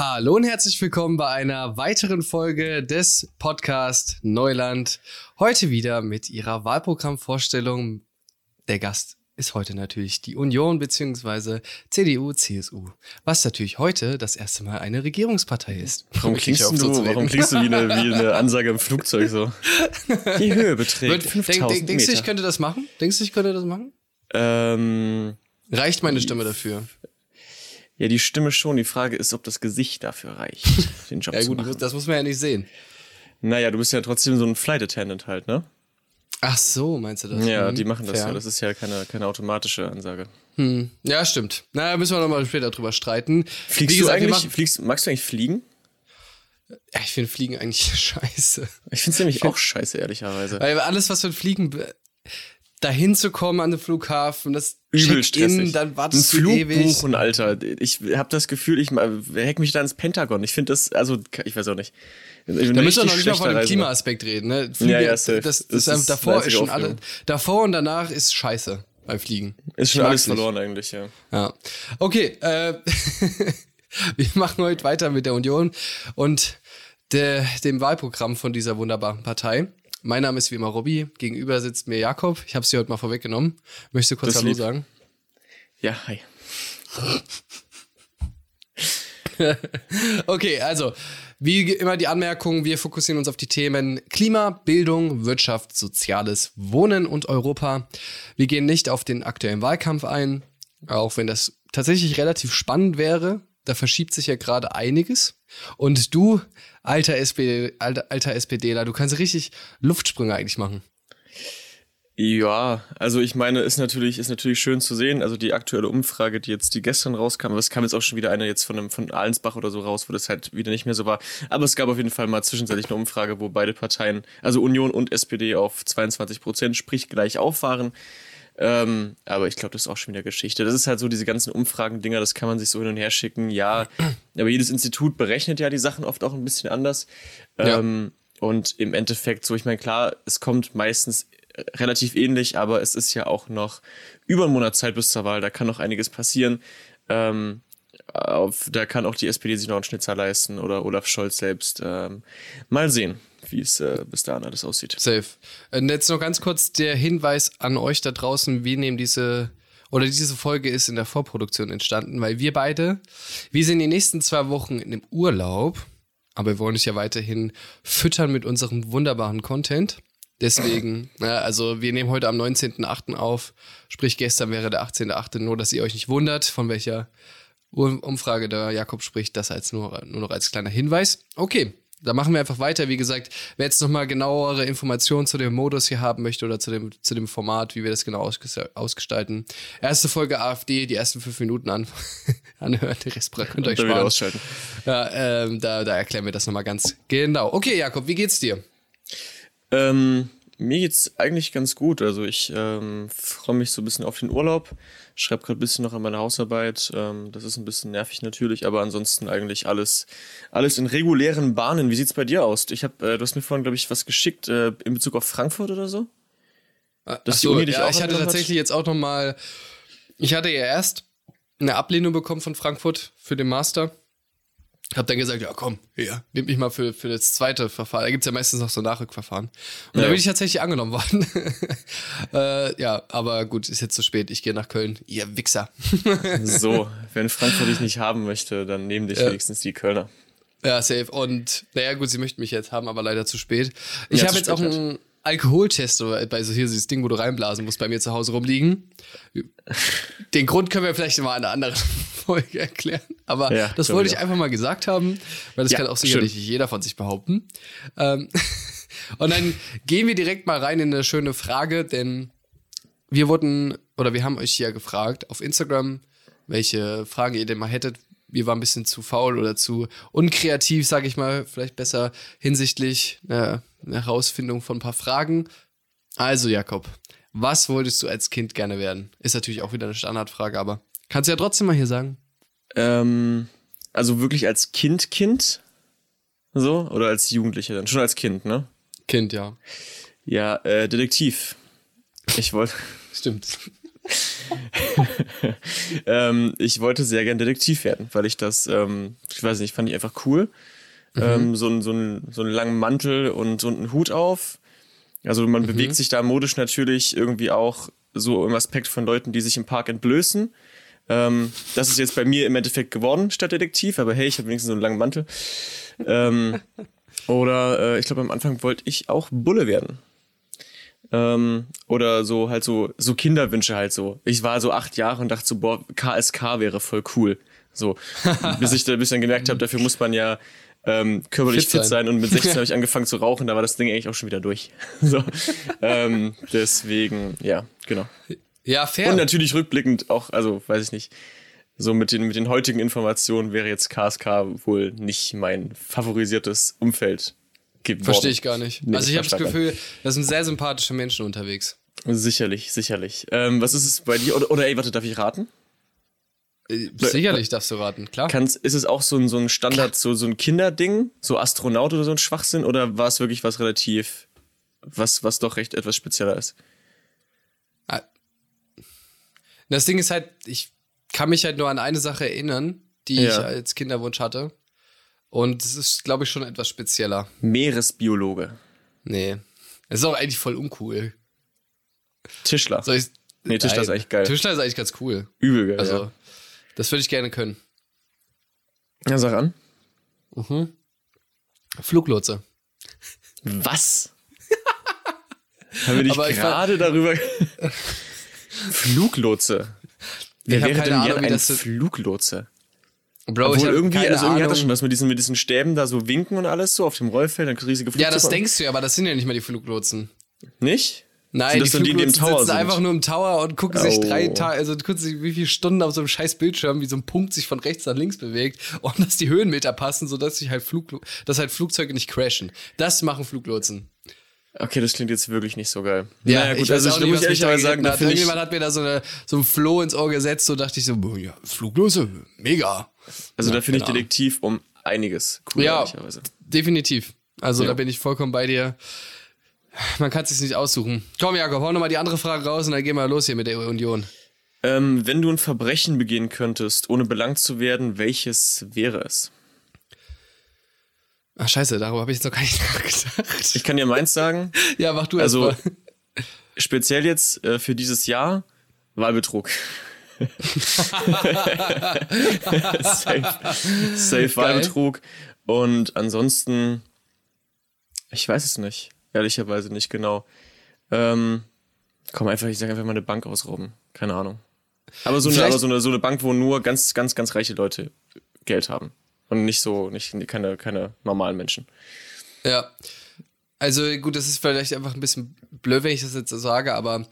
Hallo und herzlich willkommen bei einer weiteren Folge des Podcast Neuland. Heute wieder mit ihrer Wahlprogrammvorstellung. Der Gast ist heute natürlich die Union bzw. CDU, CSU, was natürlich heute das erste Mal eine Regierungspartei ist. Warum klingst, du, so warum klingst du wie eine, wie eine Ansage im Flugzeug so? Die Höhe beträgt 5000 denk, denk, Denkst du, ich könnte das machen? Denkst du, ich könnte das machen? Ähm, Reicht meine Stimme dafür? Ja, die Stimme schon. Die Frage ist, ob das Gesicht dafür reicht, den Job ja, zu gut, machen. das muss man ja nicht sehen. Naja, du bist ja trotzdem so ein Flight Attendant halt, ne? Ach so, meinst du das? Ja, Hm, die machen das fair. ja. Das ist ja keine, keine automatische Ansage. Hm. Ja, stimmt. Na, müssen wir nochmal später drüber streiten. Fliegst Wie gesagt, du wir eigentlich, fliegst, magst du eigentlich fliegen? Ja, ich finde Fliegen eigentlich scheiße. Ich find's nämlich auch scheiße, ehrlicherweise. Weil alles, was mit Fliegen, dahin zu kommen an den Flughafen, das Übel stressig. dann Ein wartest du Flug ewig. buchen, Alter. Ich habe das Gefühl, ich hack mich da ins Pentagon. Ich finde das, also, ich weiß auch nicht. Da müssen wir noch nicht mal von dem Klimaaspekt reden. Ne? Fliegen, Ja, ja, safe. Das, das, Das ist davor ist schon alle, davor und danach ist scheiße beim Fliegen. Ist schon alles nicht. verloren eigentlich, ja. Ja. Okay, äh, wir machen heute weiter mit der Union und der, dem Wahlprogramm von dieser wunderbaren Partei. Mein Name ist wie immer Robby, gegenüber sitzt mir Jakob. Ich habe sie heute mal vorweggenommen. Möchtest du kurz Das Hallo lieb. sagen? Ja, hi. Okay, also, wie immer die Anmerkung, wir fokussieren uns auf die Themen Klima, Bildung, Wirtschaft, Soziales, Wohnen und Europa. Wir gehen nicht auf den aktuellen Wahlkampf ein, auch wenn das tatsächlich relativ spannend wäre. Da verschiebt sich ja gerade einiges. Und du, alter, SPD, alter, alter SPDler, du kannst richtig Luftsprünge eigentlich machen. Ja, also ich meine, ist natürlich, ist natürlich schön zu sehen. Also die aktuelle Umfrage, die jetzt, die gestern rauskam, aber es kam jetzt auch schon wieder eine jetzt von einem, von Allensbach oder so raus, wo das halt wieder nicht mehr so war. Aber es gab auf jeden Fall mal zwischenzeitlich eine Umfrage, wo beide Parteien, also Union und SPD auf 22 Prozent, sprich gleich auf waren. Ähm, aber ich glaube, das ist auch schon wieder Geschichte. Das ist halt so diese ganzen Umfragen-Dinger, das kann man sich so hin und her schicken. Ja, aber jedes Institut berechnet ja die Sachen oft auch ein bisschen anders. Ja. Ähm, und im Endeffekt, so ich meine, klar, es kommt meistens relativ ähnlich, aber es ist ja auch noch über einen Monat Zeit bis zur Wahl, da kann noch einiges passieren. Ähm, auf, da kann auch die SPD sich noch einen Schnitzer leisten oder Olaf Scholz selbst. Ähm, mal sehen, wie es äh, bis dahin alles aussieht. Safe. Und jetzt noch ganz kurz der Hinweis an euch da draußen. Wir nehmen diese, oder diese Folge ist in der Vorproduktion entstanden, weil wir beide, wir sind die nächsten zwei Wochen in dem Urlaub, aber wir wollen euch ja weiterhin füttern mit unserem wunderbaren Content. Deswegen, also wir nehmen heute am 19.8. auf, sprich gestern wäre der 18.8., nur dass ihr euch nicht wundert, von welcher Umfrage der Jakob spricht, das als nur, nur noch als kleiner Hinweis. Okay, da machen wir einfach weiter. Wie gesagt, wer jetzt nochmal genauere Informationen zu dem Modus hier haben möchte oder zu dem, zu dem Format, wie wir das genau ausges- ausgestalten. Erste Folge AfD, die ersten fünf Minuten an, anhören, den Rest könnt ihr euch sparen. ausschalten. Ja, ähm, da, da erklären wir das nochmal ganz genau. Okay, Jakob, wie geht's dir? Ähm, mir geht's eigentlich ganz gut. Also ich ähm, freue mich so ein bisschen auf den Urlaub. Schreibe gerade ein bisschen noch an meiner Hausarbeit. Ähm, das ist ein bisschen nervig natürlich, aber ansonsten eigentlich alles, alles in regulären Bahnen. Wie sieht's bei dir aus? Ich hab, äh, du hast mir vorhin, glaube ich, was geschickt äh, in Bezug auf Frankfurt oder so. Dass Ach die so, Uni dich ja, auch ich hatte angenommen hat? tatsächlich jetzt auch nochmal, ich hatte ja erst eine Ablehnung bekommen von Frankfurt für den Master. Hab dann gesagt, ja komm, ja, nimm mich mal für, für das zweite Verfahren. Da gibt's ja meistens noch so Nachrückverfahren. Und da Ja. bin ich tatsächlich angenommen worden. äh, ja, aber gut, ist jetzt zu spät. Ich gehe nach Köln. Ihr Wichser. So, wenn Frankfurt dich nicht haben möchte, dann nehmen dich Ja. wenigstens die Kölner. Ja, safe. Und naja, gut, sie möchten mich jetzt haben, aber leider zu spät. Ich Ja, habe jetzt auch spät einen Alkoholtest oder bei so hier dieses Ding, wo du reinblasen musst, bei mir zu Hause rumliegen. Den Grund können wir vielleicht mal in einer anderen Folge erklären. Aber Ja, das wollte ich einfach mal gesagt haben, weil das Ja, kann auch sicherlich schön. jeder von sich behaupten. Ähm, und dann gehen wir direkt mal rein in eine schöne Frage, denn wir wurden, oder wir haben euch ja gefragt auf Instagram, welche Fragen ihr denn mal hättet. Wir waren ein bisschen zu faul oder zu unkreativ, sage ich mal, vielleicht besser hinsichtlich äh, einer Herausfindung von ein paar Fragen. Also, Jakob, was wolltest du als Kind gerne werden? Ist natürlich auch wieder eine Standardfrage, aber kannst du ja trotzdem mal hier sagen. Ähm, also wirklich als Kind, Kind? So? Oder als Jugendliche dann? Schon als Kind, ne? Kind, ja. Ja, äh, Detektiv. Ich wollte. Stimmt. ähm, ich wollte sehr gern Detektiv werden, weil ich das, ähm, ich weiß nicht, fand ich einfach cool. Mhm. Ähm, so, ein, so, ein, so einen langen Mantel und so einen Hut auf. Also man mhm. bewegt sich da modisch natürlich irgendwie auch so im Aspekt von Leuten, die sich im Park entblößen. Ähm, das ist jetzt bei mir im Endeffekt geworden statt Detektiv, aber hey, ich habe wenigstens so einen langen Mantel. Ähm, oder äh, ich glaube, am Anfang wollte ich auch Bulle werden. Ähm, oder so halt so, so Kinderwünsche halt so. Ich war so acht Jahre und dachte so, boah, KSK wäre voll cool. So, bis ich da ein bisschen gemerkt habe, dafür muss man ja ähm, körperlich fit sein. fit sein. und mit 16 habe ich angefangen zu rauchen, da war das Ding eigentlich auch schon wieder durch. so, ähm, deswegen, ja, genau. Ja, fair. Und natürlich rückblickend auch, also weiß ich nicht, so mit den, mit den heutigen Informationen wäre jetzt KSK wohl nicht mein favorisiertes Umfeld Verstehe ich gar nicht. Nee, also ich habe das Gefühl, da sind sehr sympathische Menschen unterwegs. Sicherlich, sicherlich. Ähm, was ist es bei dir? Oder, oder ey, warte, darf ich raten? Äh, sicherlich darfst du raten, klar. Kannst, ist es auch so ein, so ein Standard, so, so ein Kinderding, so Astronaut oder so ein Schwachsinn, oder war es wirklich was relativ, was, was doch recht etwas spezieller ist? Ah. Das Ding ist halt, ich kann mich halt nur an eine Sache erinnern, die ja. ich als Kinderwunsch hatte. Und es ist, glaube ich, schon etwas spezieller. Meeresbiologe. Nee. Das ist auch eigentlich voll uncool. Tischler. Soll ich, nee, Tischler nein. ist eigentlich geil. Tischler ist eigentlich ganz cool. Übel geil. Also, ja. das würde ich gerne können. Ja, sag an. Mhm. Fluglotse. Was? Haben wir nicht gerade darüber. Fluglotse. Wer wäre denn Ahnung, ein Fluglotse? Bro, Obwohl irgendwie, also irgendwie hat er schon was mit diesen, mit diesen Stäben da so winken und alles so auf dem Rollfeld, dann riesige Flugzeuge. Ja, das denkst du ja, aber das sind ja nicht mal die Fluglotsen. Nicht? Nein, die, Fluglotsen die, die sitzen sind? einfach nur im Tower und gucken oh. sich drei Tage, also gucken sich wie viele Stunden auf so einem scheiß Bildschirm, wie so ein Punkt sich von rechts nach links bewegt und dass die Höhenmeter passen, sodass sich halt Flug, dass halt Flugzeuge nicht crashen. Das machen Fluglotsen. Okay, das klingt jetzt wirklich nicht so geil. Ja, naja, gut, ich also ich nicht, muss ehrlich sagen, hat. Irgendjemand hat mir da so, eine, so ein Floh ins Ohr gesetzt, so dachte ich so, ja, Fluglose, mega. Also ja, da finde ich Detektiv um einiges cooler, ja, definitiv. Also ja. da bin ich vollkommen bei dir. Man kann es sich nicht aussuchen. Komm, Jakob, hau nochmal die andere Frage raus und dann gehen wir los hier mit der Union. Ähm, wenn du ein Verbrechen begehen könntest, ohne belangt zu werden, welches wäre es? Ach scheiße, darüber habe ich jetzt noch gar nicht nachgedacht. Ich kann dir meins sagen. ja, mach du Also mal. speziell jetzt äh, für dieses Jahr Wahlbetrug. safe safe Wahlbetrug. Und ansonsten, ich weiß es nicht. Ehrlicherweise nicht genau. Ähm, komm einfach, ich sage einfach mal eine Bank ausrauben. Keine Ahnung. Aber so eine, aber so eine, so eine Bank, wo nur ganz, ganz, ganz reiche Leute Geld haben. Und nicht so, nicht, keine, keine normalen Menschen. Ja. Also gut, das ist vielleicht einfach ein bisschen blöd, wenn ich das jetzt so sage, aber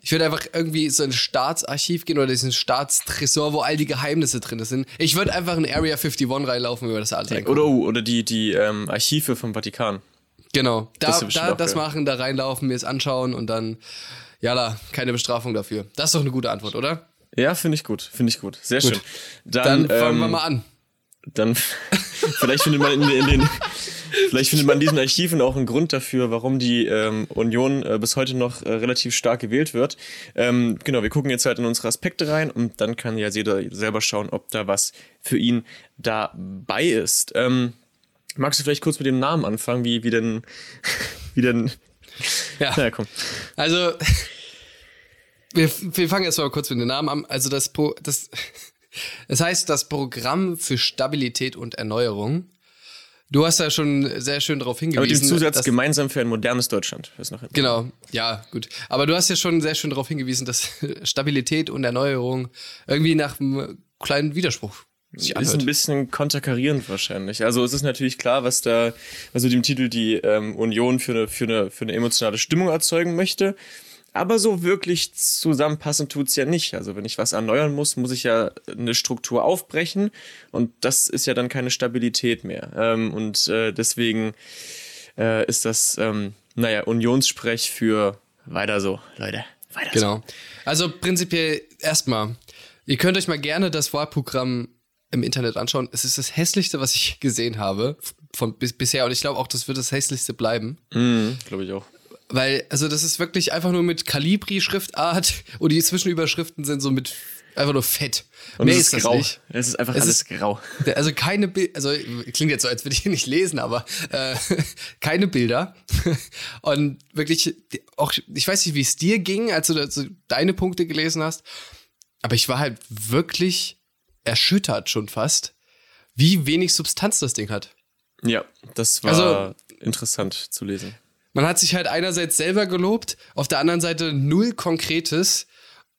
ich würde einfach irgendwie so ein Staatsarchiv gehen oder diesen Staatstresor, wo all die Geheimnisse drin sind. Ich würde einfach in Area 51 reinlaufen, über das alles ja, Oder, oder die, die ähm, Archive vom Vatikan. Genau, da, das, da, das machen, da reinlaufen, mir es anschauen und dann, ja, keine Bestrafung dafür. Das ist doch eine gute Antwort, oder? Ja, finde ich gut, finde ich gut. Sehr gut. schön. Dann, dann fangen ähm, wir mal an dann vielleicht findet man in, in, den vielleicht findet man in diesen Archiven auch einen Grund dafür, warum die ähm, Union äh, bis heute noch äh, relativ stark gewählt wird. Ähm, genau, wir gucken jetzt halt in unsere Aspekte rein und dann kann ja jeder selber schauen, ob da was für ihn dabei ist. Ähm, magst du vielleicht kurz mit dem Namen anfangen, wie wie denn wie denn ja, ja komm. Also wir, wir fangen jetzt mal kurz mit dem Namen an. Also das, das es heißt das Programm für Stabilität und Erneuerung. Du hast ja schon sehr schön darauf hingewiesen. Aber den Zusatz gemeinsam für ein modernes Deutschland. Ist noch genau, ja, gut. Aber du hast ja schon sehr schön darauf hingewiesen, dass Stabilität und Erneuerung irgendwie nach einem kleinen Widerspruch sich anhört. Ist ein bisschen konterkarierend wahrscheinlich. Also es ist natürlich klar, was da, also dem Titel die ähm, Union für eine, für, eine, für eine emotionale Stimmung erzeugen möchte. Aber so wirklich zusammenpassen tut's ja nicht. Also wenn ich was erneuern muss, muss ich ja eine Struktur aufbrechen und das ist ja dann keine Stabilität mehr. Ähm, und äh, deswegen äh, ist das, ähm, naja, Unionssprech für weiter so, Leute. Weiter genau. So. Also prinzipiell erstmal, ihr könnt euch mal gerne das Wahlprogramm im Internet anschauen. Es ist das hässlichste, was ich gesehen habe von bis, bisher und ich glaube auch, das wird das hässlichste bleiben. Mhm, glaube ich auch Weil, also das ist wirklich einfach nur mit Calibri-Schriftart und die Zwischenüberschriften sind so mit einfach nur fett. Und Mehr es ist, ist grau. Nicht. Es ist einfach es alles ist, grau. Also keine Bilder, also klingt jetzt so, als würde ich nicht lesen, aber äh, keine Bilder. Und wirklich, auch, ich weiß nicht, wie es dir ging, als du, als du deine Punkte gelesen hast, aber ich war halt wirklich erschüttert schon fast, wie wenig Substanz das Ding hat. Ja, das war also, interessant zu lesen. Man hat sich halt einerseits selber gelobt, auf der anderen Seite null Konkretes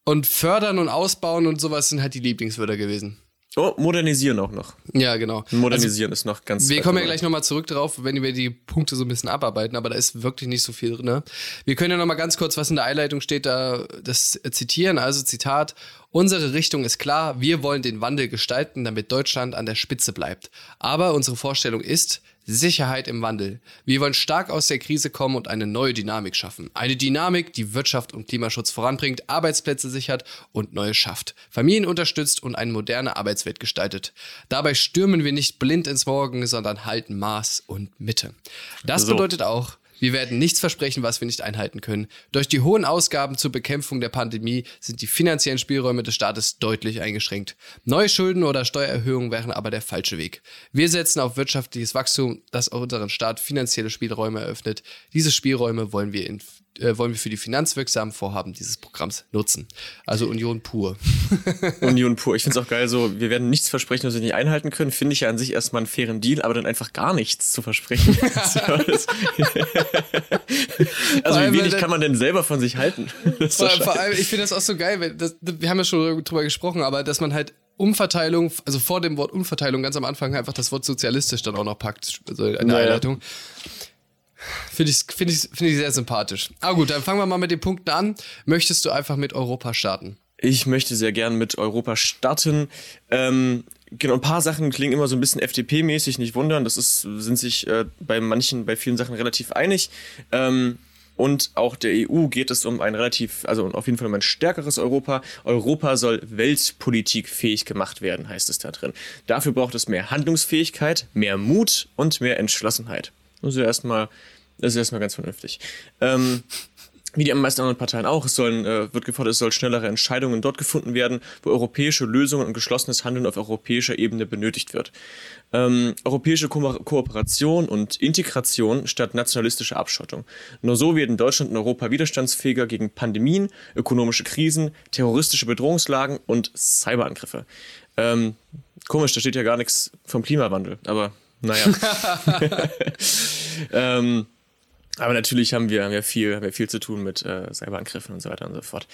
und fördern und ausbauen und sowas sind halt die Lieblingswörter gewesen. Oh, modernisieren auch noch. Ja, genau. Modernisieren also, ist noch ganz. Wir kommen ja gleich nochmal zurück drauf, wenn wir die Punkte so ein bisschen abarbeiten, aber da ist wirklich nicht so viel drin. Ne? Wir können ja nochmal ganz kurz, was in der Einleitung steht, da das zitieren. Also Zitat: Unsere Richtung ist klar. Wir wollen den Wandel gestalten, damit Deutschland an der Spitze bleibt. Aber unsere Vorstellung ist, Sicherheit im Wandel. Wir wollen stark aus der Krise kommen und eine neue Dynamik schaffen. Eine Dynamik, die Wirtschaft und Klimaschutz voranbringt, Arbeitsplätze sichert und neue schafft, Familien unterstützt und eine moderne Arbeitswelt gestaltet. Dabei stürmen wir nicht blind ins Morgen, sondern halten Maß und Mitte. Das so. bedeutet auch, wir werden nichts versprechen, was wir nicht einhalten können. Durch die hohen Ausgaben zur Bekämpfung der Pandemie sind die finanziellen Spielräume des Staates deutlich eingeschränkt. Neue Schulden oder Steuererhöhungen wären aber der falsche Weg. Wir setzen auf wirtschaftliches Wachstum, das unseren Staat finanzielle Spielräume eröffnet. Diese Spielräume wollen wir in äh, wollen wir für die finanzwirksamen Vorhaben dieses Programms nutzen. Also Union pur. Union pur. Ich finde es auch geil, so, wir werden nichts versprechen, was wir nicht einhalten können. Finde ich ja an sich erstmal einen fairen Deal, aber dann einfach gar nichts zu versprechen. also wie wenig kann man denn selber von sich halten? Vor, vor, allem, ich finde das auch so geil, weil das, wir haben ja schon drüber gesprochen, aber dass man halt Umverteilung, also vor dem Wort Umverteilung ganz am Anfang einfach das Wort sozialistisch dann auch noch packt, also in der naja. Einleitung. Finde ich, find ich, find ich sehr sympathisch. Aber gut, dann fangen wir mal mit den Punkten an. Möchtest du einfach mit Europa starten? Ich möchte sehr gern mit Europa starten. Ähm, genau, ein paar Sachen klingen immer so ein bisschen FDP-mäßig, nicht wundern. Das ist, sind sich äh, bei manchen, bei vielen Sachen relativ einig. Ähm, und auch der EU geht es um ein relativ, also auf jeden Fall um ein stärkeres Europa. Europa soll weltpolitikfähig gemacht werden, heißt es da drin. Dafür braucht es mehr Handlungsfähigkeit, mehr Mut und mehr Entschlossenheit. Also erstmal das ist erstmal ganz vernünftig. Ähm, wie die meisten anderen Parteien auch, es sollen, äh, wird gefordert, es soll schnellere Entscheidungen dort gefunden werden, wo europäische Lösungen und geschlossenes Handeln auf europäischer Ebene benötigt wird. Ähm, europäische Ko Kooperation und Integration statt nationalistischer Abschottung. Nur so werden Deutschland und Europa widerstandsfähiger gegen Pandemien, ökonomische Krisen, terroristische Bedrohungslagen und Cyberangriffe. Ähm, komisch, da steht ja gar nichts vom Klimawandel, aber naja. ähm, aber natürlich haben wir, haben wir, viel, haben wir viel zu tun mit äh, Cyberangriffen und so weiter und so fort.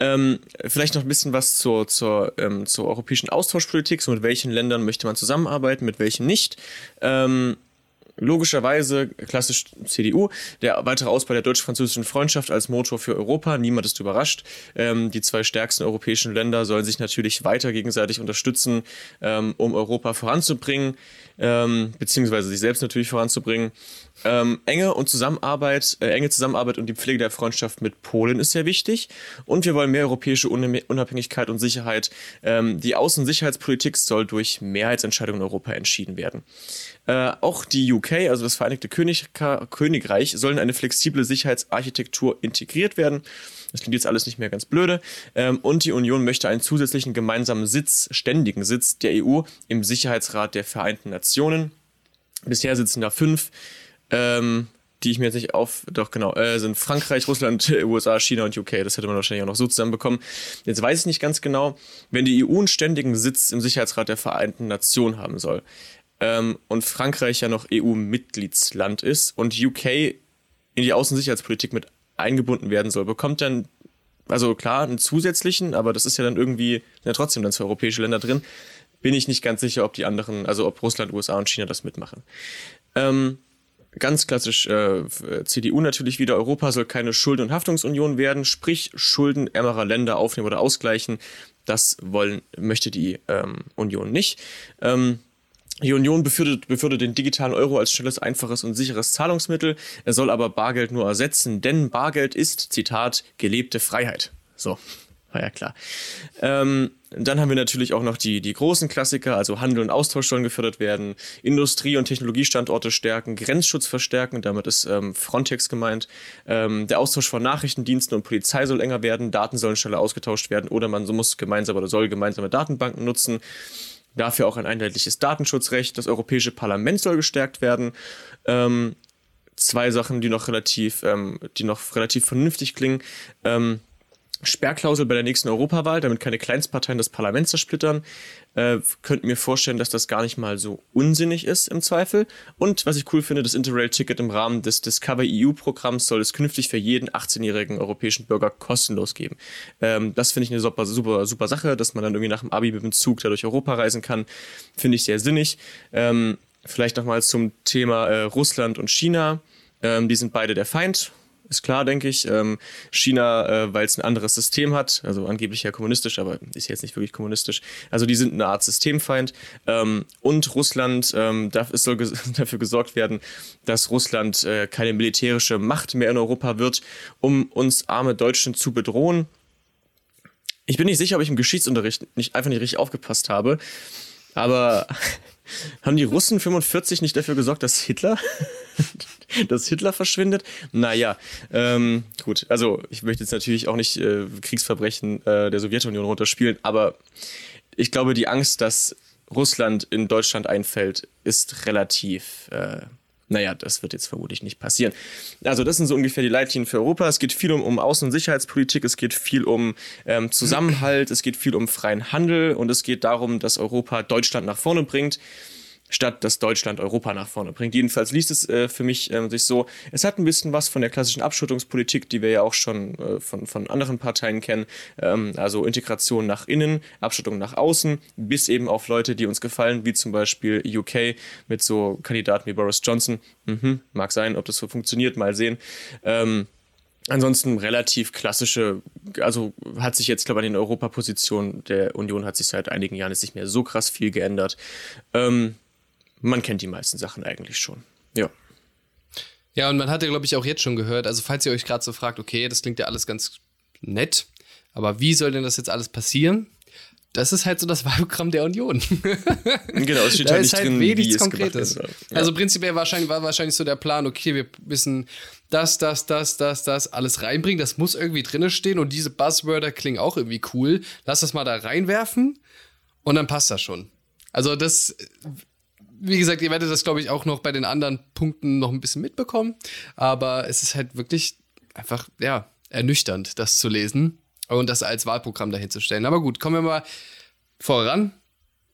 Ähm, vielleicht noch ein bisschen was zur, zur, ähm, zur europäischen Austauschpolitik. So mit welchen Ländern möchte man zusammenarbeiten, mit welchen nicht. Ähm, logischerweise klassisch CDU, der weitere Ausbau der deutsch-französischen Freundschaft als Motor für Europa. Niemand ist überrascht. Ähm, die zwei stärksten europäischen Länder sollen sich natürlich weiter gegenseitig unterstützen, ähm, um Europa voranzubringen, ähm, beziehungsweise sich selbst natürlich voranzubringen. Ähm, enge und Zusammenarbeit, äh, enge Zusammenarbeit und die Pflege der Freundschaft mit Polen ist sehr wichtig. Und wir wollen mehr europäische Unabhängigkeit und Sicherheit. Ähm, die Außensicherheitspolitik soll durch Mehrheitsentscheidungen in Europa entschieden werden. Äh, auch die UK, also das Vereinigte König Königreich, sollen eine flexible Sicherheitsarchitektur integriert werden. Das klingt jetzt alles nicht mehr ganz blöde. Ähm, und die Union möchte einen zusätzlichen gemeinsamen Sitz, ständigen Sitz der EU im Sicherheitsrat der Vereinten Nationen. Bisher sitzen da fünf. Ähm, die ich mir jetzt nicht auf, doch genau, äh, sind Frankreich, Russland, USA, China und UK. Das hätte man wahrscheinlich auch noch so zusammenbekommen. Jetzt weiß ich nicht ganz genau, wenn die EU einen ständigen Sitz im Sicherheitsrat der Vereinten Nationen haben soll, ähm, und Frankreich ja noch EU-Mitgliedsland ist und UK in die Außensicherheitspolitik mit eingebunden werden soll, bekommt dann, also klar, einen zusätzlichen, aber das ist ja dann irgendwie, ja trotzdem dann zwei europäische Länder drin, bin ich nicht ganz sicher, ob die anderen, also ob Russland, USA und China das mitmachen. Ähm, ganz klassisch äh, CDU natürlich wieder, Europa soll keine Schulden- und Haftungsunion werden, sprich Schulden ärmerer Länder aufnehmen oder ausgleichen. Das wollen, möchte die ähm, Union nicht. Ähm, die Union befürdet, befürdet den digitalen Euro als schnelles, einfaches und sicheres Zahlungsmittel. Er soll aber Bargeld nur ersetzen, denn Bargeld ist, Zitat, gelebte Freiheit. So. War ja klar. Ähm, dann haben wir natürlich auch noch die, die großen Klassiker, also Handel und Austausch sollen gefördert werden, Industrie- und Technologiestandorte stärken, Grenzschutz verstärken, damit ist ähm, Frontex gemeint, ähm, der Austausch von Nachrichtendiensten und Polizei soll enger werden, Daten sollen schneller ausgetauscht werden oder man muss gemeinsam oder soll gemeinsame Datenbanken nutzen. Dafür auch ein einheitliches Datenschutzrecht. Das Europäische Parlament soll gestärkt werden. Ähm, zwei Sachen, die noch relativ, ähm, die noch relativ vernünftig klingen. Sperrklausel bei der nächsten Europawahl, damit keine Kleinstparteien das Parlament zersplittern. Äh, könnten mir vorstellen, dass das gar nicht mal so unsinnig ist im Zweifel. Und was ich cool finde, das Interrail-Ticket im Rahmen des Discover EU-Programms soll es künftig für jeden 18-jährigen europäischen Bürger kostenlos geben. Ähm, das finde ich eine super, super, super Sache, dass man dann irgendwie nach dem Abi mit dem Zug da durch Europa reisen kann. Finde ich sehr sinnig. Ähm, vielleicht nochmal zum Thema äh, Russland und China. Ähm, die sind beide der Feind ist klar, denke ich. Ähm, China, äh, weil es ein anderes System hat, also angeblich ja kommunistisch, aber ist jetzt nicht wirklich kommunistisch. Also die sind eine Art Systemfeind. Ähm, und Russland, ähm, darf, es soll ges dafür gesorgt werden, dass Russland äh, keine militärische Macht mehr in Europa wird, um uns arme Deutschen zu bedrohen. Ich bin nicht sicher, ob ich im Geschichtsunterricht nicht einfach nicht richtig aufgepasst habe, aber haben die Russen 45 nicht dafür gesorgt, dass Hitler, dass Hitler verschwindet? Naja, ähm, gut. Also ich möchte jetzt natürlich auch nicht äh, Kriegsverbrechen äh, der Sowjetunion runterspielen, aber ich glaube, die Angst, dass Russland in Deutschland einfällt, ist relativ äh, naja, das wird jetzt vermutlich nicht passieren. Also das sind so ungefähr die Leitlinien für Europa. Es geht viel um, um Außen- und Sicherheitspolitik, es geht viel um ähm, Zusammenhalt, es geht viel um freien Handel und es geht darum, dass Europa Deutschland nach vorne bringt statt dass Deutschland Europa nach vorne bringt. Jedenfalls liest es äh, für mich äh, sich so, es hat ein bisschen was von der klassischen Abschottungspolitik, die wir ja auch schon äh, von, von anderen Parteien kennen, ähm, also Integration nach innen, Abschottung nach außen, bis eben auf Leute, die uns gefallen, wie zum Beispiel UK mit so Kandidaten wie Boris Johnson. Mhm, mag sein, ob das so funktioniert, mal sehen. Ähm, Ansonsten relativ klassische, also hat sich jetzt, glaube ich, an den Europapositionen der Union hat sich seit einigen Jahren jetzt nicht mehr so krass viel geändert. Ähm, man kennt die meisten Sachen eigentlich schon. Ja. Ja, und man hat ja, glaube ich, auch jetzt schon gehört, also falls ihr euch gerade so fragt, okay, das klingt ja alles ganz nett, aber wie soll denn das jetzt alles passieren? Das ist halt so das Wahlprogramm der Union. genau, es steht da halt nicht halt drin, wenig wie Konkretes. Ja. Also prinzipiell wahrscheinlich, war wahrscheinlich so der Plan, okay, wir müssen das, das, das, das, das alles reinbringen. Das muss irgendwie drinne stehen und diese Buzzwörter klingen auch irgendwie cool. Lass das mal da reinwerfen und dann passt das schon. Also das wie gesagt, ihr werdet das, glaube ich, auch noch bei den anderen Punkten noch ein bisschen mitbekommen. Aber es ist halt wirklich einfach, ja, ernüchternd, das zu lesen und das als Wahlprogramm dahinzustellen. Aber gut, kommen wir mal voran.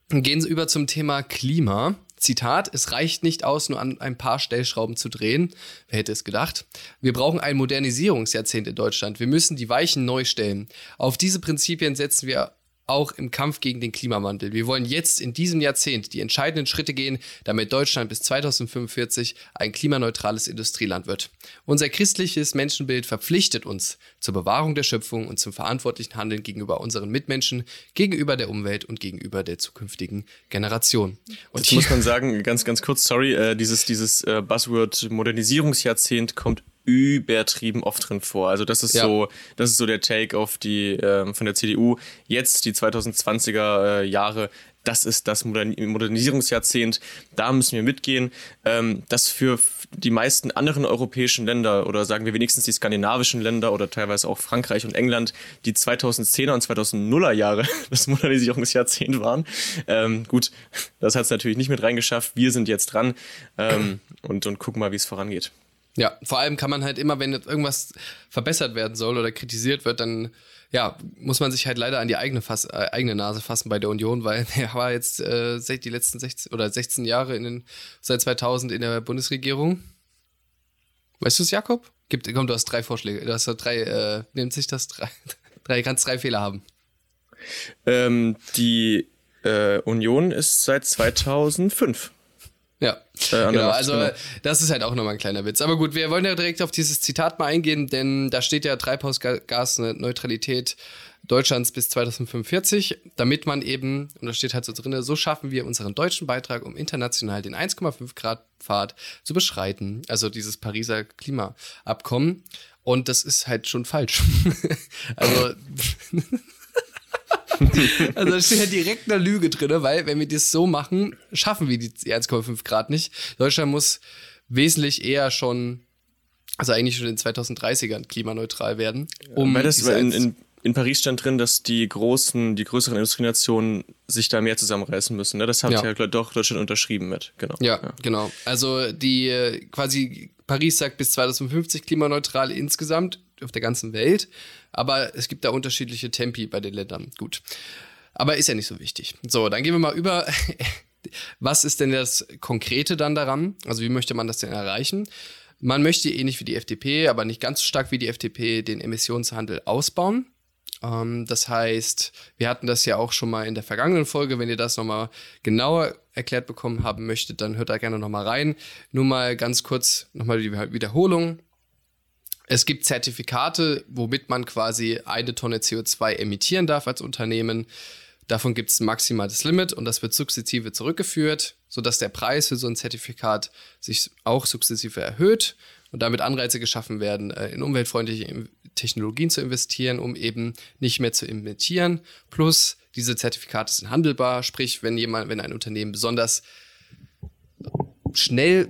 Gehen über zum Thema Klima. Zitat, es reicht nicht aus, nur an ein paar Stellschrauben zu drehen. Wer hätte es gedacht? Wir brauchen ein Modernisierungsjahrzehnt in Deutschland. Wir müssen die Weichen neu stellen. Auf diese Prinzipien setzen wir auch im Kampf gegen den Klimawandel. Wir wollen jetzt in diesem Jahrzehnt die entscheidenden Schritte gehen, damit Deutschland bis 2045 ein klimaneutrales Industrieland wird. Unser christliches Menschenbild verpflichtet uns zur Bewahrung der Schöpfung und zum verantwortlichen Handeln gegenüber unseren Mitmenschen, gegenüber der Umwelt und gegenüber der zukünftigen Generation. Und Jetzt muss man sagen, ganz, ganz kurz, sorry, äh, dieses, dieses äh, Buzzword Modernisierungsjahrzehnt kommt übertrieben oft drin vor. Also das ist ja. so, das ist so der Take auf die ähm, von der CDU. Jetzt die 2020er äh, Jahre, das ist das Modernisierungsjahrzehnt. Da müssen wir mitgehen. Ähm, das für die meisten anderen europäischen Länder oder sagen wir wenigstens die skandinavischen Länder oder teilweise auch Frankreich und England, die 2010er und 2000er Jahre das Modernisierungsjahrzehnt waren. Ähm, gut, das hat es natürlich nicht mit reingeschafft. Wir sind jetzt dran ähm, und, und gucken mal, wie es vorangeht. Ja, vor allem kann man halt immer, wenn irgendwas verbessert werden soll oder kritisiert wird, dann ja, muss man sich halt leider an die eigene, Fass, äh, eigene Nase fassen bei der Union, weil er war jetzt äh, die letzten 16 oder 16 Jahre in den, seit 2000 in der Bundesregierung. Weißt du es, Jakob? Gibt, komm, du hast drei Vorschläge. Du hast drei, äh, nimmt sich das drei, drei, kannst drei Fehler haben. Ähm, die äh, Union ist seit 2005. Ja, äh, genau. Also genau. das ist halt auch nochmal ein kleiner Witz. Aber gut, wir wollen ja direkt auf dieses Zitat mal eingehen, denn da steht ja Treibhausgasneutralität Deutschlands bis 2045, damit man eben, und da steht halt so drin, so schaffen wir unseren deutschen Beitrag, um international den 1,5 Grad Pfad zu beschreiten. Also dieses Pariser Klimaabkommen. Und das ist halt schon falsch. also also da steht ja direkt eine Lüge drin, weil wenn wir das so machen, schaffen wir die 1,5 Grad nicht. Deutschland muss wesentlich eher schon, also eigentlich schon in den 2030ern klimaneutral werden. Um weil das in, in, in Paris stand drin, dass die großen, die größeren Industrienationen sich da mehr zusammenreißen müssen. Ne? Das hat ja. ja doch Deutschland unterschrieben mit. Genau. Ja, ja, genau. Also die quasi Paris sagt bis 2050 klimaneutral insgesamt auf der ganzen Welt, aber es gibt da unterschiedliche Tempi bei den Ländern. Gut. Aber ist ja nicht so wichtig. So, dann gehen wir mal über. Was ist denn das Konkrete dann daran? Also, wie möchte man das denn erreichen? Man möchte ähnlich wie die FDP, aber nicht ganz so stark wie die FDP, den Emissionshandel ausbauen. Ähm, das heißt, wir hatten das ja auch schon mal in der vergangenen Folge. Wenn ihr das nochmal genauer erklärt bekommen haben möchtet, dann hört da gerne nochmal rein. Nur mal ganz kurz nochmal die Wiederholung. Es gibt Zertifikate, womit man quasi eine Tonne CO2 emittieren darf als Unternehmen. Davon gibt es ein maximales Limit und das wird sukzessive zurückgeführt, sodass der Preis für so ein Zertifikat sich auch sukzessive erhöht und damit Anreize geschaffen werden, äh, in umweltfreundliche Technologien zu investieren, um eben nicht mehr zu emittieren. Plus diese Zertifikate sind handelbar, sprich, wenn jemand, wenn ein Unternehmen besonders schnell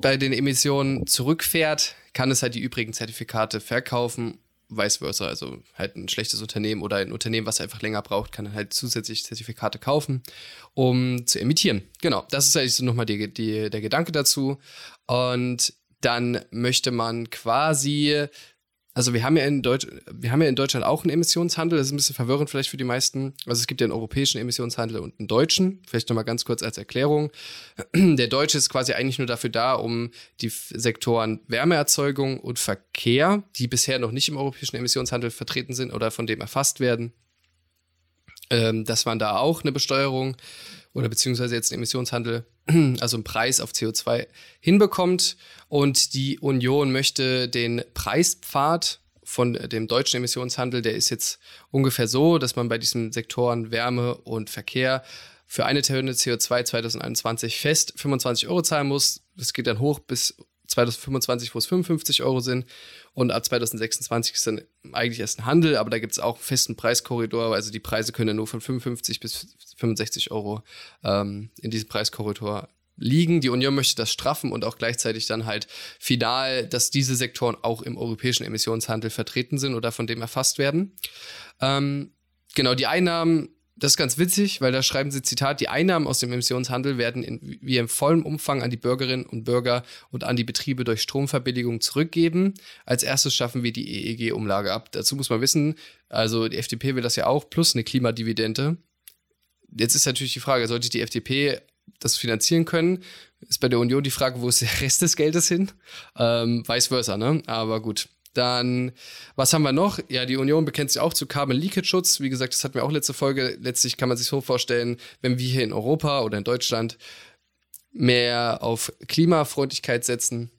bei den Emissionen zurückfährt, kann es halt die übrigen Zertifikate verkaufen, vice versa. Also halt ein schlechtes Unternehmen oder ein Unternehmen, was einfach länger braucht, kann halt zusätzlich Zertifikate kaufen, um zu emittieren. Genau, das ist eigentlich so nochmal die, die, der Gedanke dazu. Und dann möchte man quasi also wir haben ja in Deutsch, wir haben ja in Deutschland auch einen Emissionshandel. Das ist ein bisschen verwirrend vielleicht für die meisten. Also es gibt ja einen europäischen Emissionshandel und einen deutschen. Vielleicht nochmal ganz kurz als Erklärung. Der deutsche ist quasi eigentlich nur dafür da, um die Sektoren Wärmeerzeugung und Verkehr, die bisher noch nicht im europäischen Emissionshandel vertreten sind oder von dem erfasst werden, ähm, dass man da auch eine Besteuerung oder beziehungsweise jetzt einen Emissionshandel, also einen Preis auf CO2 hinbekommt. Und die Union möchte den Preispfad von dem deutschen Emissionshandel, der ist jetzt ungefähr so, dass man bei diesen Sektoren Wärme und Verkehr für eine Tonne CO2 2021 fest 25 Euro zahlen muss. Das geht dann hoch bis 2025, wo es 55 Euro sind. Und ab 2026 ist dann eigentlich erst ein Handel, aber da gibt es auch einen festen Preiskorridor. Also die Preise können nur von 55 bis 65 Euro ähm, in diesem Preiskorridor liegen. Die Union möchte das straffen und auch gleichzeitig dann halt final, dass diese Sektoren auch im europäischen Emissionshandel vertreten sind oder von dem erfasst werden. Ähm, genau, die Einnahmen das ist ganz witzig, weil da schreiben sie Zitat, die Einnahmen aus dem Emissionshandel werden in, wie im vollen Umfang an die Bürgerinnen und Bürger und an die Betriebe durch Stromverbilligung zurückgeben. Als erstes schaffen wir die EEG-Umlage ab. Dazu muss man wissen, also die FDP will das ja auch, plus eine Klimadividende. Jetzt ist natürlich die Frage, sollte die FDP das finanzieren können? Ist bei der Union die Frage, wo ist der Rest des Geldes hin? Ähm, vice versa, ne? Aber gut. Dann, was haben wir noch? Ja, die Union bekennt sich auch zu Carbon Leakage Schutz. Wie gesagt, das hatten wir auch letzte Folge. Letztlich kann man sich so vorstellen, wenn wir hier in Europa oder in Deutschland mehr auf Klimafreundlichkeit setzen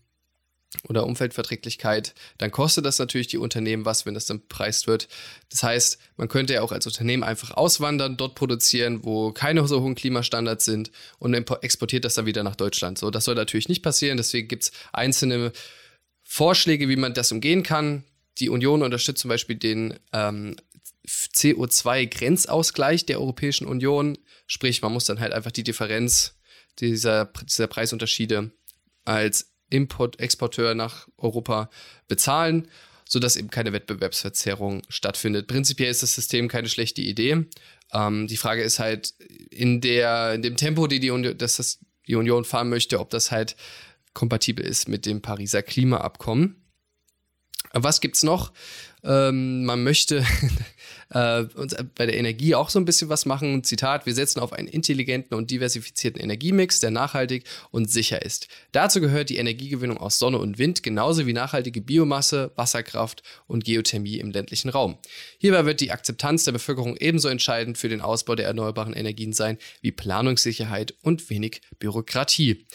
oder Umweltverträglichkeit, dann kostet das natürlich die Unternehmen was, wenn das dann preist wird. Das heißt, man könnte ja auch als Unternehmen einfach auswandern, dort produzieren, wo keine so hohen Klimastandards sind und exportiert das dann wieder nach Deutschland. So, das soll natürlich nicht passieren. Deswegen gibt es einzelne Vorschläge, wie man das umgehen kann. Die Union unterstützt zum Beispiel den ähm, CO2-Grenzausgleich der Europäischen Union. Sprich, man muss dann halt einfach die Differenz dieser, dieser Preisunterschiede als Import, Exporteur nach Europa bezahlen, sodass eben keine Wettbewerbsverzerrung stattfindet. Prinzipiell ist das System keine schlechte Idee. Ähm, die Frage ist halt in der, in dem Tempo, die die, Union, dass das die Union fahren möchte, ob das halt kompatibel ist mit dem Pariser Klimaabkommen. Was gibt's noch? Ähm, man möchte äh, bei der Energie auch so ein bisschen was machen. Zitat, wir setzen auf einen intelligenten und diversifizierten Energiemix, der nachhaltig und sicher ist. Dazu gehört die Energiegewinnung aus Sonne und Wind, genauso wie nachhaltige Biomasse, Wasserkraft und Geothermie im ländlichen Raum. Hierbei wird die Akzeptanz der Bevölkerung ebenso entscheidend für den Ausbau der erneuerbaren Energien sein wie Planungssicherheit und wenig Bürokratie.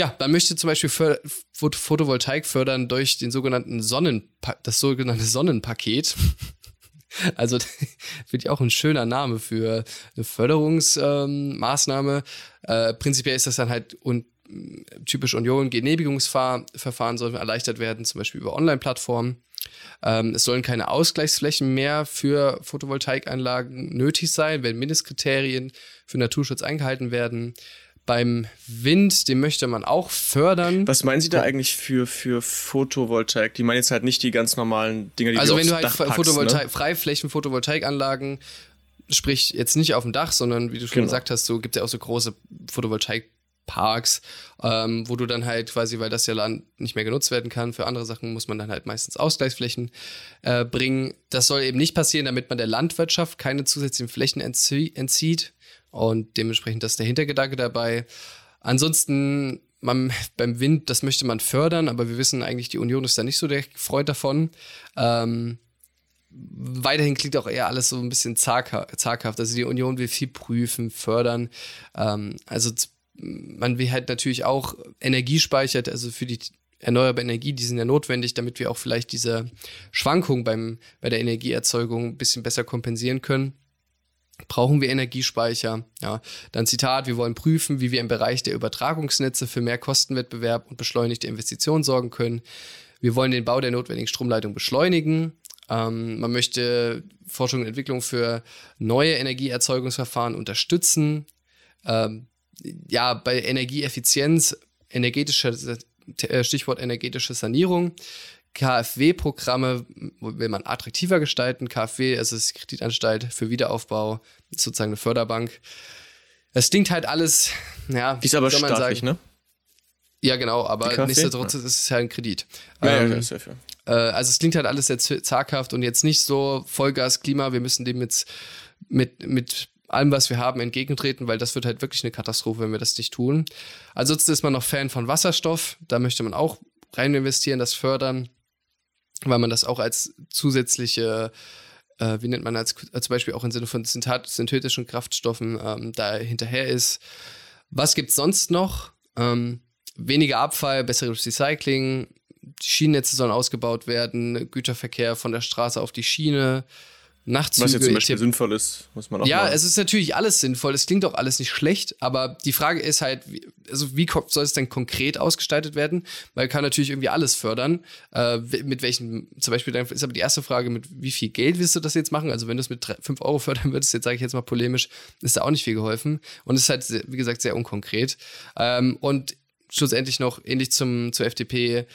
Ja, man möchte zum Beispiel Photovoltaik fördern durch den sogenannten Sonnenpa das sogenannte Sonnenpaket. Also finde ich auch ein schöner Name für eine Förderungsmaßnahme. Ähm, äh, prinzipiell ist das dann halt und typisch Union, Genehmigungsverfahren sollen erleichtert werden, zum Beispiel über Online-Plattformen. Ähm, es sollen keine Ausgleichsflächen mehr für Photovoltaikanlagen nötig sein, wenn Mindestkriterien für Naturschutz eingehalten werden. Beim Wind, den möchte man auch fördern. Was meinen Sie da eigentlich für, für Photovoltaik? Die meinen jetzt halt nicht die ganz normalen Dinge, die also du wenn du halt packst, Photovoltaik, ne? Freiflächen, Photovoltaikanlagen, sprich jetzt nicht auf dem Dach, sondern wie du schon Genau. gesagt hast, so gibt es ja auch so große Photovoltaikparks, ähm, wo du dann halt quasi, weil das ja Land nicht mehr genutzt werden kann, für andere Sachen muss man dann halt meistens Ausgleichsflächen äh, bringen. Das soll eben nicht passieren, damit man der Landwirtschaft keine zusätzlichen Flächen entzie entzieht und dementsprechend das ist der Hintergedanke dabei. Ansonsten man, beim Wind, das möchte man fördern, aber wir wissen eigentlich, die Union ist da nicht so der Freund davon. Ähm, weiterhin klingt auch eher alles so ein bisschen zagha zaghaft. Also die Union will viel prüfen, fördern. Ähm, also man will halt natürlich auch Energiespeicher, also für die erneuerbare Energie, die sind ja notwendig, damit wir auch vielleicht diese Schwankungen beim, bei der Energieerzeugung ein bisschen besser kompensieren können. Brauchen wir Energiespeicher? Ja, dann Zitat, wir wollen prüfen, wie wir im Bereich der Übertragungsnetze für mehr Kostenwettbewerb und beschleunigte Investitionen sorgen können. Wir wollen den Bau der notwendigen Stromleitung beschleunigen. Ähm, man möchte Forschung und Entwicklung für neue Energieerzeugungsverfahren unterstützen. Ähm, ja, bei Energieeffizienz, energetische, äh, Stichwort energetische Sanierung. KfW-Programme will man attraktiver gestalten. KfW, ist Kreditanstalt für Wiederaufbau, ist sozusagen eine Förderbank. Es klingt halt alles, ja, Die ist aber wie soll man staatlich, sagen? ne? Ja, genau, aber nichtsdestotrotz ist es ja ein Kredit. Ja, ja, Ähm, ja, ja für. äh, also es klingt halt alles sehr zaghaft und jetzt nicht so Vollgas Klima, wir müssen dem jetzt mit, mit allem, was wir haben, entgegentreten, weil das wird halt wirklich eine Katastrophe, wenn wir das nicht tun. Ansonsten ist man noch Fan von Wasserstoff, da möchte man auch rein investieren, das fördern, weil man das auch als zusätzliche äh, wie nennt man als äh, zum Beispiel auch im Sinne von synthet- synthetischen Kraftstoffen ähm, da hinterher ist. Was gibt's sonst noch? Ähm, weniger Abfall, besseres Recycling, Schienennetze sollen ausgebaut werden, Güterverkehr von der Straße auf die Schiene, Nachtzüge. Was jetzt zum Beispiel sinnvoll ist, muss man auch Ja, mal. es ist natürlich alles sinnvoll. Es klingt auch alles nicht schlecht, aber die Frage ist halt, wie, also wie soll es denn konkret ausgestaltet werden? Weil kann natürlich irgendwie alles fördern. Äh, mit welchen, zum Beispiel, dann ist aber die erste Frage, mit wie viel Geld willst du das jetzt machen? Also wenn du es mit 5 Euro fördern würdest, jetzt sage ich jetzt mal polemisch, ist da auch nicht viel geholfen. Und es ist halt, wie gesagt, sehr unkonkret. Ähm, und schlussendlich noch ähnlich zum, zur FDP,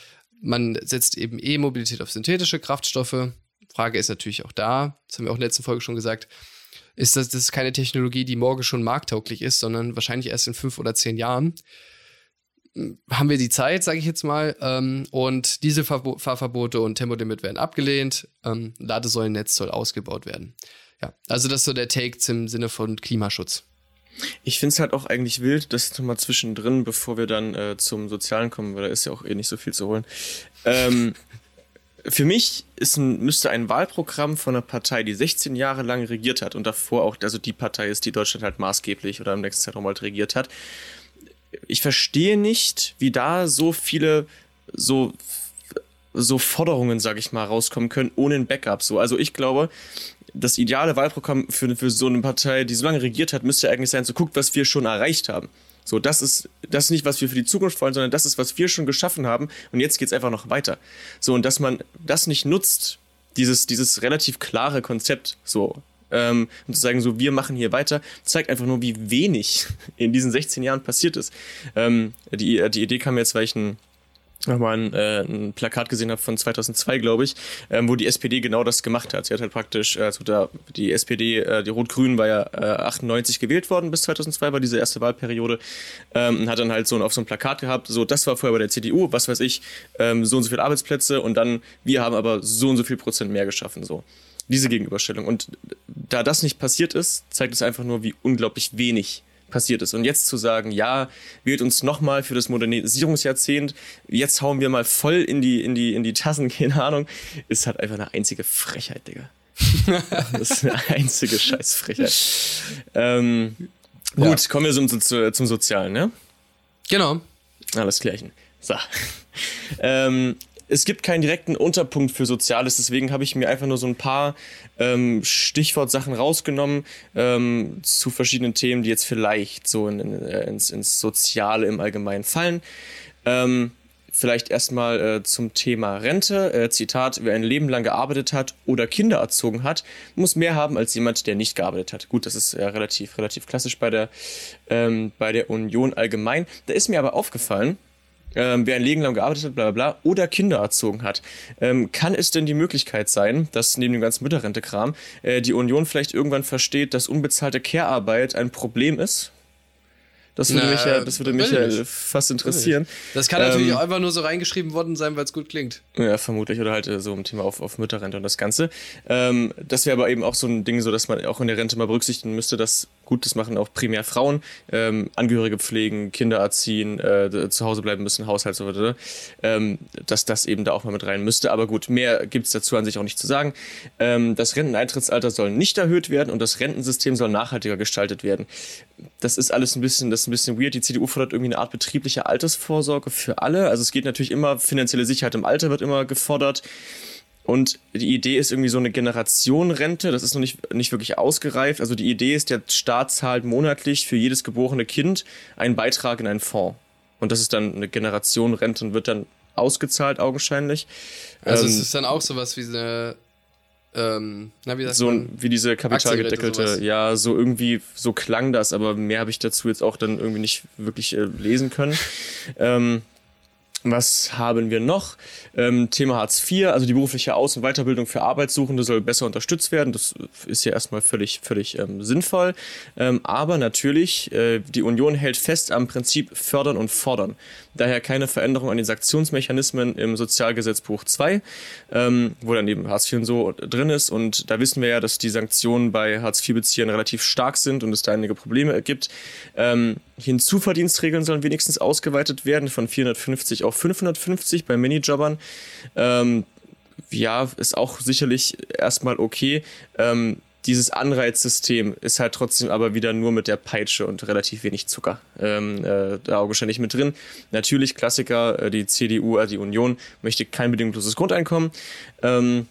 man setzt eben E-Mobilität auf synthetische Kraftstoffe. Frage ist natürlich auch da, das haben wir auch in der letzten Folge schon gesagt, ist das, das keine Technologie, die morgen schon markttauglich ist, sondern wahrscheinlich erst in fünf oder zehn Jahren. Haben wir die Zeit, sage ich jetzt mal, ähm, und diese Verbo Fahrverbote und Tempolimit werden abgelehnt. Ähm, Ladesäulennetz soll ausgebaut werden. Ja, also das ist so der Take im Sinne von Klimaschutz. Ich finde es halt auch eigentlich wild, das nochmal zwischendrin, bevor wir dann äh, zum Sozialen kommen, weil da ist ja auch eh nicht so viel zu holen. Ähm, für mich ist ein, müsste ein Wahlprogramm von einer Partei, die 16 Jahre lang regiert hat und davor auch, also die Partei ist, die Deutschland halt maßgeblich oder im nächsten Zeitraum halt regiert hat. Ich verstehe nicht, wie da so viele so so Forderungen, sag ich mal, rauskommen können, ohne ein Backup. So, also ich glaube, das ideale Wahlprogramm für, für so eine Partei, die so lange regiert hat, müsste eigentlich sein, so guckt, was wir schon erreicht haben. So, das ist, das ist nicht, was wir für die Zukunft wollen, sondern das ist, was wir schon geschaffen haben und jetzt geht's einfach noch weiter. So, und dass man das nicht nutzt, dieses, dieses relativ klare Konzept, so, ähm, und zu sagen, so, wir machen hier weiter, zeigt einfach nur, wie wenig in diesen 16 Jahren passiert ist. Ähm, die, die Idee kam jetzt, weil ich ein nochmal ein, äh, ein Plakat gesehen habe von 2002, glaube ich, ähm, wo die SPD genau das gemacht hat. Sie hat halt praktisch, also da, die SPD, äh, die Rot-Grün war ja äh, 98 gewählt worden bis 2002, war diese erste Wahlperiode, ähm, hat dann halt so auf so ein Plakat gehabt, so, das war vorher bei der CDU, was weiß ich, ähm, so und so viele Arbeitsplätze und dann, wir haben aber so und so viel Prozent mehr geschaffen, so. Diese Gegenüberstellung. Und da das nicht passiert ist, zeigt es einfach nur, wie unglaublich wenig passiert ist. Und jetzt zu sagen, ja, wählt uns nochmal für das Modernisierungsjahrzehnt, jetzt hauen wir mal voll in die, in die, in die Tassen, keine Ahnung, ist halt einfach eine einzige Frechheit, Digga. das ist eine einzige Scheißfrechheit. Ähm, gut, Ja. kommen wir zum, zum, zum Sozialen, ne? Genau. Alles klärchen. So. ähm, es gibt keinen direkten Unterpunkt für Soziales, deswegen habe ich mir einfach nur so ein paar ähm, Stichwortsachen rausgenommen ähm, zu verschiedenen Themen, die jetzt vielleicht so in, in, äh, ins, ins Soziale im Allgemeinen fallen. Ähm, vielleicht erstmal äh, zum Thema Rente. Äh, Zitat, wer ein Leben lang gearbeitet hat oder Kinder erzogen hat, muss mehr haben als jemand, der nicht gearbeitet hat. Gut, das ist ja relativ, relativ klassisch bei der, ähm, bei der Union allgemein. Da ist mir aber aufgefallen, ähm, wer ein Leben lang gearbeitet hat, bla bla bla, oder Kinder erzogen hat. Ähm, kann es denn die Möglichkeit sein, dass neben dem ganzen Mütterrente-Kram äh, die Union vielleicht irgendwann versteht, dass unbezahlte Care-Arbeit ein Problem ist? Das würde, Na, mich, ja, das würde mich ja fast interessieren. Das kann natürlich ähm, auch einfach nur so reingeschrieben worden sein, weil es gut klingt. Ja, vermutlich. Oder halt äh, so ein Thema auf, auf Mütterrente und das Ganze. Ähm, das wäre aber eben auch so ein Ding, so dass man auch in der Rente mal berücksichtigen müsste, dass gut, das machen auch primär Frauen, ähm, Angehörige pflegen, Kinder erziehen, äh, zu Hause bleiben müssen, Haushalt so weiter, ähm, dass das eben da auch mal mit rein müsste. Aber gut, mehr gibt es dazu an sich auch nicht zu sagen. Ähm, das Renteneintrittsalter soll nicht erhöht werden und das Rentensystem soll nachhaltiger gestaltet werden. Das ist alles ein bisschen, das ist ein bisschen weird. Die CDU fordert irgendwie eine Art betriebliche Altersvorsorge für alle. Also es geht natürlich immer, finanzielle Sicherheit im Alter wird immer gefordert. Und die Idee ist irgendwie so eine Generationenrente. Das ist noch nicht, nicht wirklich ausgereift. Also die Idee ist, der Staat zahlt monatlich für jedes geborene Kind einen Beitrag in einen Fonds. Und das ist dann eine Generationenrente und wird dann ausgezahlt, augenscheinlich. Also ähm, es ist dann auch sowas wie eine ähm, na, wie so man? wie diese kapitalgedeckelte, ja, so irgendwie, so klang das, aber mehr habe ich dazu jetzt auch dann irgendwie nicht wirklich äh, lesen können. ähm, was haben wir noch? Ähm, Thema Hartz IV, also die berufliche Aus- und Weiterbildung für Arbeitssuchende soll besser unterstützt werden. Das ist ja erstmal völlig, völlig ähm, sinnvoll. Ähm, aber natürlich, äh, die Union hält fest am Prinzip fördern und fordern. Daher keine Veränderung an den Sanktionsmechanismen im Sozialgesetzbuch 2, ähm, wo dann eben Hartz IV und so drin ist. Und da wissen wir ja, dass die Sanktionen bei Hartz IV-Beziehern relativ stark sind und es da einige Probleme gibt. Hinzuverdienstregeln sollen wenigstens ausgeweitet werden von 450 auf 550 bei Minijobbern. Ähm, ja, ist auch sicherlich erstmal okay. Ähm, dieses Anreizsystem ist halt trotzdem aber wieder nur mit der Peitsche und relativ wenig Zucker ähm, äh, da augenscheinlich mit drin. Natürlich Klassiker, äh, die CDU, also die Union, möchte kein bedingungsloses Grundeinkommen. Ähm,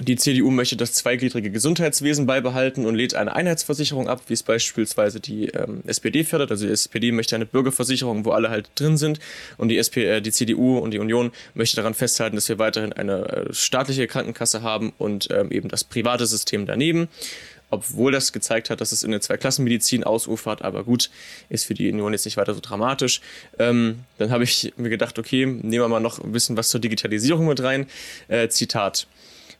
die CDU möchte das zweigliedrige Gesundheitswesen beibehalten und lädt eine Einheitsversicherung ab, wie es beispielsweise die ähm, SPD fördert. Also die SPD möchte eine Bürgerversicherung, wo alle halt drin sind. Und die, SP, äh, die CDU und die Union möchte daran festhalten, dass wir weiterhin eine äh, staatliche Krankenkasse haben und ähm, eben das private System daneben. Obwohl das gezeigt hat, dass es in eine Zweiklassenmedizin ausufert, aber gut, ist für die Union jetzt nicht weiter so dramatisch. Ähm, dann habe ich mir gedacht, okay, nehmen wir mal noch ein bisschen was zur Digitalisierung mit rein. Äh, Zitat.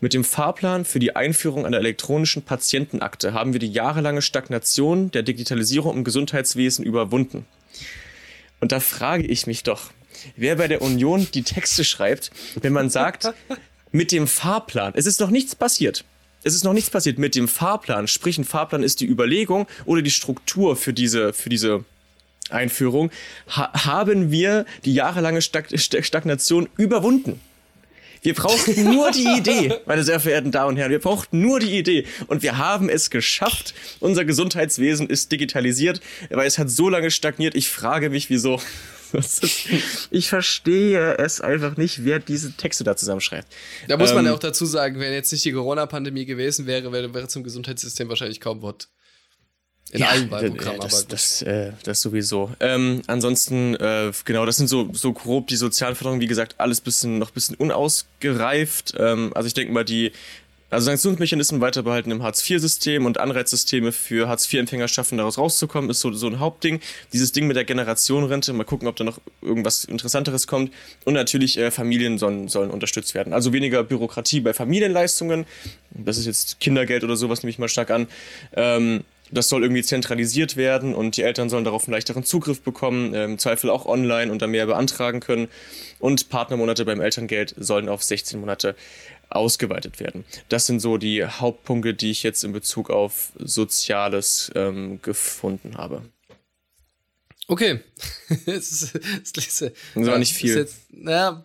Mit dem Fahrplan für die Einführung einer elektronischen Patientenakte haben wir die jahrelange Stagnation der Digitalisierung im Gesundheitswesen überwunden. Und da frage ich mich doch, wer bei der Union die Texte schreibt, wenn man sagt, mit dem Fahrplan, es ist noch nichts passiert. Es ist noch nichts passiert mit dem Fahrplan. Sprich, ein Fahrplan ist die Überlegung oder die Struktur für diese, für diese Einführung. Ha haben wir die jahrelange Stagnation überwunden? Wir brauchten nur die Idee, meine sehr verehrten Damen und Herren. Wir brauchten nur die Idee. Und wir haben es geschafft. Unser Gesundheitswesen ist digitalisiert, weil es hat so lange stagniert. Ich frage mich, wieso. ich verstehe es einfach nicht, wer diese Texte da zusammenschreibt. Da muss man ja ähm, auch dazu sagen, wenn jetzt nicht die Corona-Pandemie gewesen wäre, wäre, wäre zum Gesundheitssystem wahrscheinlich kaum Wort. In ja, allen Wahlprogrammen, das, aber das, äh, das sowieso. Ähm, ansonsten, äh, genau, das sind so, so grob die Sozialförderung, wie gesagt, alles bisschen, noch ein bisschen unausgereift. Ähm, also ich denke mal, die also Sanktionsmechanismen weiterbehalten im Hartz-IV-System und Anreizsysteme für Hartz-IV-Empfänger schaffen, daraus rauszukommen, ist so, so ein Hauptding. Dieses Ding mit der Generationenrente, mal gucken, ob da noch irgendwas Interessanteres kommt. Und natürlich äh, Familien sollen, sollen unterstützt werden. Also weniger Bürokratie bei Familienleistungen. Das ist jetzt Kindergeld oder sowas, nehme ich mal stark an. Ähm, das soll irgendwie zentralisiert werden und die Eltern sollen darauf einen leichteren Zugriff bekommen, äh, im Zweifel auch online und dann mehr beantragen können. Und Partnermonate beim Elterngeld sollen auf 16 Monate ausgeweitet werden. Das sind so die Hauptpunkte, die ich jetzt in Bezug auf Soziales ähm, gefunden habe. Okay. das, ist, das, das war nicht viel. Jetzt, naja,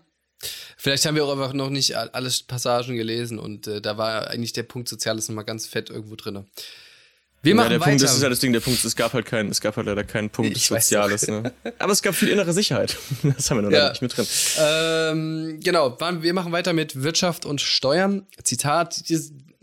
vielleicht haben wir auch einfach noch nicht alles Passagen gelesen und äh, da war eigentlich der Punkt Soziales nochmal ganz fett irgendwo drin. Wir machen ja, der weiter. Punkt, das ist ja das Ding, der Punkt, es gab halt keinen, es gab halt leider keinen Punkt ich Soziales. Ne? Aber es gab viel innere Sicherheit. Das haben wir noch ja. nicht mit drin. Ähm, genau, wir machen weiter mit Wirtschaft und Steuern. Zitat,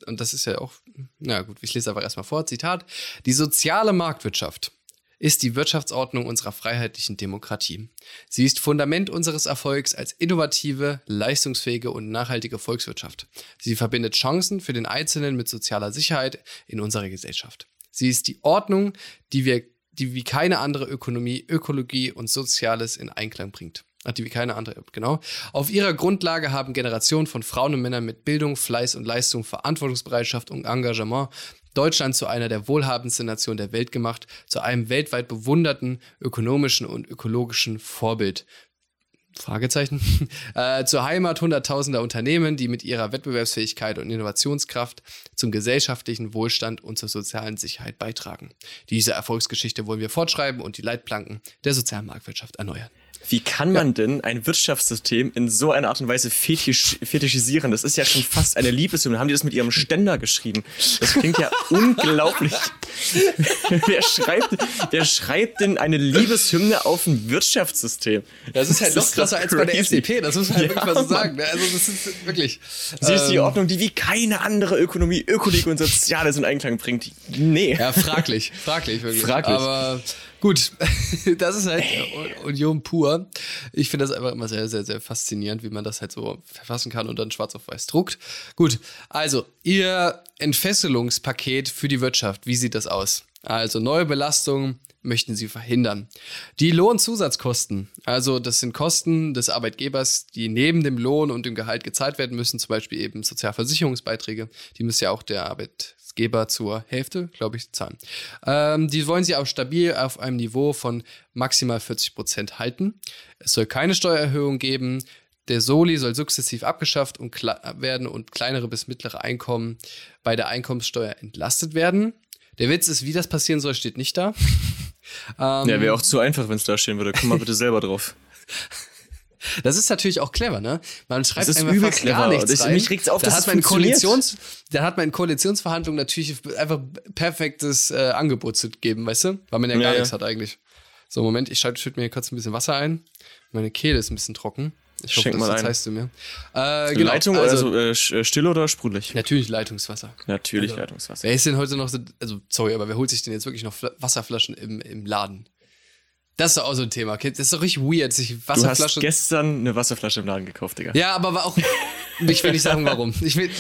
und das ist ja auch, na gut, ich lese einfach erstmal vor. Zitat, die soziale Marktwirtschaft ist die Wirtschaftsordnung unserer freiheitlichen Demokratie. Sie ist Fundament unseres Erfolgs als innovative, leistungsfähige und nachhaltige Volkswirtschaft. Sie verbindet Chancen für den Einzelnen mit sozialer Sicherheit in unserer Gesellschaft. Sie ist die Ordnung, die wir die wie keine andere Ökonomie, Ökologie und Soziales in Einklang bringt. Ach, die wie keine andere, genau. Auf ihrer Grundlage haben Generationen von Frauen und Männern mit Bildung, Fleiß und Leistung, Verantwortungsbereitschaft und Engagement Deutschland zu einer der wohlhabendsten Nationen der Welt gemacht, zu einem weltweit bewunderten ökonomischen und ökologischen Vorbild. Fragezeichen. äh, zur Heimat hunderttausender Unternehmen, die mit ihrer Wettbewerbsfähigkeit und Innovationskraft zum gesellschaftlichen Wohlstand und zur sozialen Sicherheit beitragen. Diese Erfolgsgeschichte wollen wir fortschreiben und die Leitplanken der sozialen Marktwirtschaft erneuern. Wie kann man ja. denn ein Wirtschaftssystem in so einer Art und Weise fetisch, fetischisieren? Das ist ja schon fast eine Liebeshymne. Haben die das mit ihrem Ständer geschrieben? Das klingt ja unglaublich. wer, schreibt, wer schreibt denn eine Liebeshymne auf ein Wirtschaftssystem? Das ist halt das noch krasser als bei der FDP. Das muss man halt ja, wirklich mal so sagen. Ne? Also das ist wirklich. Sie ähm, ist die Ordnung, die wie keine andere Ökonomie, Ökologie und Soziales in Einklang bringt. Nee. Ja, fraglich. Fraglich, wirklich. Fraglich. Aber Gut, das ist halt Union pur. Ich finde das einfach immer sehr, sehr, sehr faszinierend, wie man das halt so verfassen kann und dann schwarz auf weiß druckt. Gut, also Ihr Entfesselungspaket für die Wirtschaft, wie sieht das aus? Also neue Belastungen möchten Sie verhindern. Die Lohnzusatzkosten, also das sind Kosten des Arbeitgebers, die neben dem Lohn und dem Gehalt gezahlt werden müssen, zum Beispiel eben Sozialversicherungsbeiträge, die muss ja auch der Arbeit Geber zur Hälfte, glaube ich, zahlen. Ähm, die wollen sie auch stabil auf einem Niveau von maximal 40 Prozent halten. Es soll keine Steuererhöhung geben. Der Soli soll sukzessiv abgeschafft und werden und kleinere bis mittlere Einkommen bei der Einkommenssteuer entlastet werden. Der Witz ist, wie das passieren soll, steht nicht da. ähm, ja, wäre auch zu einfach, wenn es da stehen würde. Komm mal bitte selber drauf. Das ist natürlich auch clever, ne? Man schreibt einfach fast clever. gar nichts das, rein. Mich regt's auf, da hat man Koalitions, da hat man in Koalitionsverhandlungen natürlich einfach perfektes äh, Angebot zu geben, weißt du? Weil man ja gar ja, nichts ja. hat eigentlich. So, Moment, ich schütte mir kurz ein bisschen Wasser ein. Meine Kehle ist ein bisschen trocken. Ich hoffe, Schenk das zeigst du mir. Äh, genau, Leitung, also, also äh, still oder sprudelig? Natürlich Leitungswasser. Natürlich also, Leitungswasser. Wer ist denn heute noch so, also sorry, aber wer holt sich denn jetzt wirklich noch Wasserflaschen im, im Laden? Das ist doch auch so ein Thema. Das ist doch richtig weird, sich Wasserflaschen. Du hast gestern eine Wasserflasche im Laden gekauft, Digga. Ja, aber war auch. ich will nicht sagen, warum. Ich will,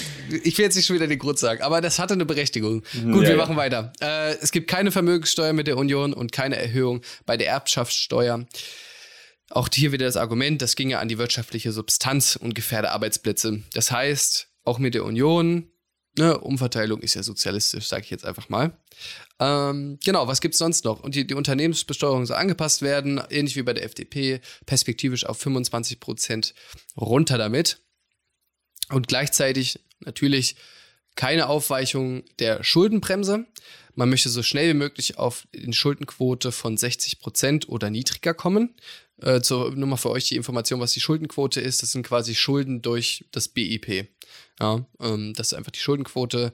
ich will jetzt nicht schon wieder den Grund sagen, aber das hatte eine Berechtigung. Gut, ja, wir machen weiter. Äh, es gibt keine Vermögenssteuer mit der Union und keine Erhöhung bei der Erbschaftssteuer. Auch hier wieder das Argument, das ginge an die wirtschaftliche Substanz und gefährde Arbeitsplätze. Das heißt, auch mit der Union, ne, Umverteilung ist ja sozialistisch, sage ich jetzt einfach mal. Ähm, genau, was gibt es sonst noch? Und die, die, Unternehmensbesteuerung soll angepasst werden, ähnlich wie bei der FDP, perspektivisch auf 25 Prozent runter damit. Und gleichzeitig natürlich keine Aufweichung der Schuldenbremse. Man möchte so schnell wie möglich auf die Schuldenquote von 60 Prozent oder niedriger kommen. Äh, zur, nur mal für euch die Information, was die Schuldenquote ist. Das sind quasi Schulden durch das BIP. Ja, ähm, das ist einfach die Schuldenquote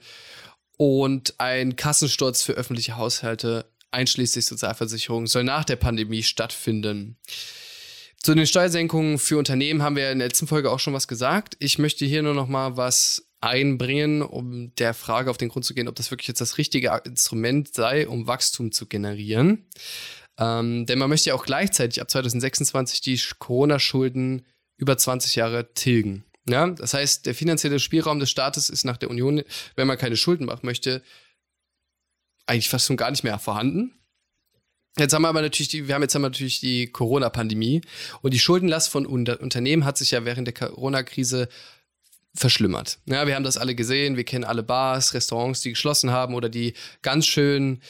und ein Kassensturz für öffentliche Haushalte einschließlich Sozialversicherung soll nach der Pandemie stattfinden. Zu den Steuersenkungen für Unternehmen haben wir in der letzten Folge auch schon was gesagt. Ich möchte hier nur noch mal was einbringen, um der Frage auf den Grund zu gehen, ob das wirklich jetzt das richtige Instrument sei, um Wachstum zu generieren. Ähm, denn man möchte ja auch gleichzeitig ab 2026 die Corona-Schulden über 20 Jahre tilgen. Ja, das heißt, der finanzielle Spielraum des Staates ist nach der Union, wenn man keine Schulden machen möchte, eigentlich fast schon gar nicht mehr vorhanden. Jetzt haben wir aber natürlich die, wir haben jetzt haben wir natürlich die Corona-Pandemie und die Schuldenlast von Unter Unternehmen hat sich ja während der Corona-Krise verschlimmert. Ja, wir haben das alle gesehen, wir kennen alle Bars, Restaurants, die geschlossen haben oder die ganz schön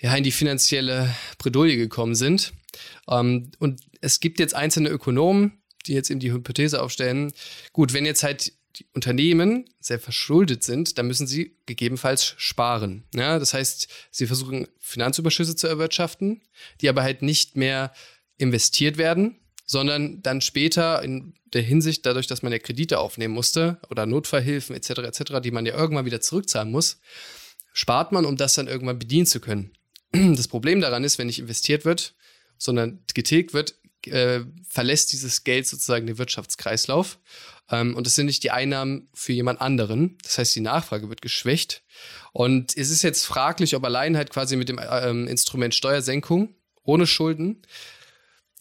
ja, in die finanzielle Bredouille gekommen sind. Ähm, und es gibt jetzt einzelne Ökonomen, die jetzt eben die Hypothese aufstellen, gut, wenn jetzt halt die Unternehmen sehr verschuldet sind, dann müssen sie gegebenenfalls sparen. Ja, das heißt, sie versuchen Finanzüberschüsse zu erwirtschaften, die aber halt nicht mehr investiert werden, sondern dann später in der Hinsicht, dadurch, dass man ja Kredite aufnehmen musste oder Notfallhilfen etc. etc., die man ja irgendwann wieder zurückzahlen muss, spart man, um das dann irgendwann bedienen zu können. Das Problem daran ist, wenn nicht investiert wird, sondern getilgt wird, äh, verlässt dieses Geld sozusagen den Wirtschaftskreislauf. Ähm, und es sind nicht die Einnahmen für jemand anderen. Das heißt, die Nachfrage wird geschwächt. Und es ist jetzt fraglich, ob allein halt quasi mit dem ähm, Instrument Steuersenkung ohne Schulden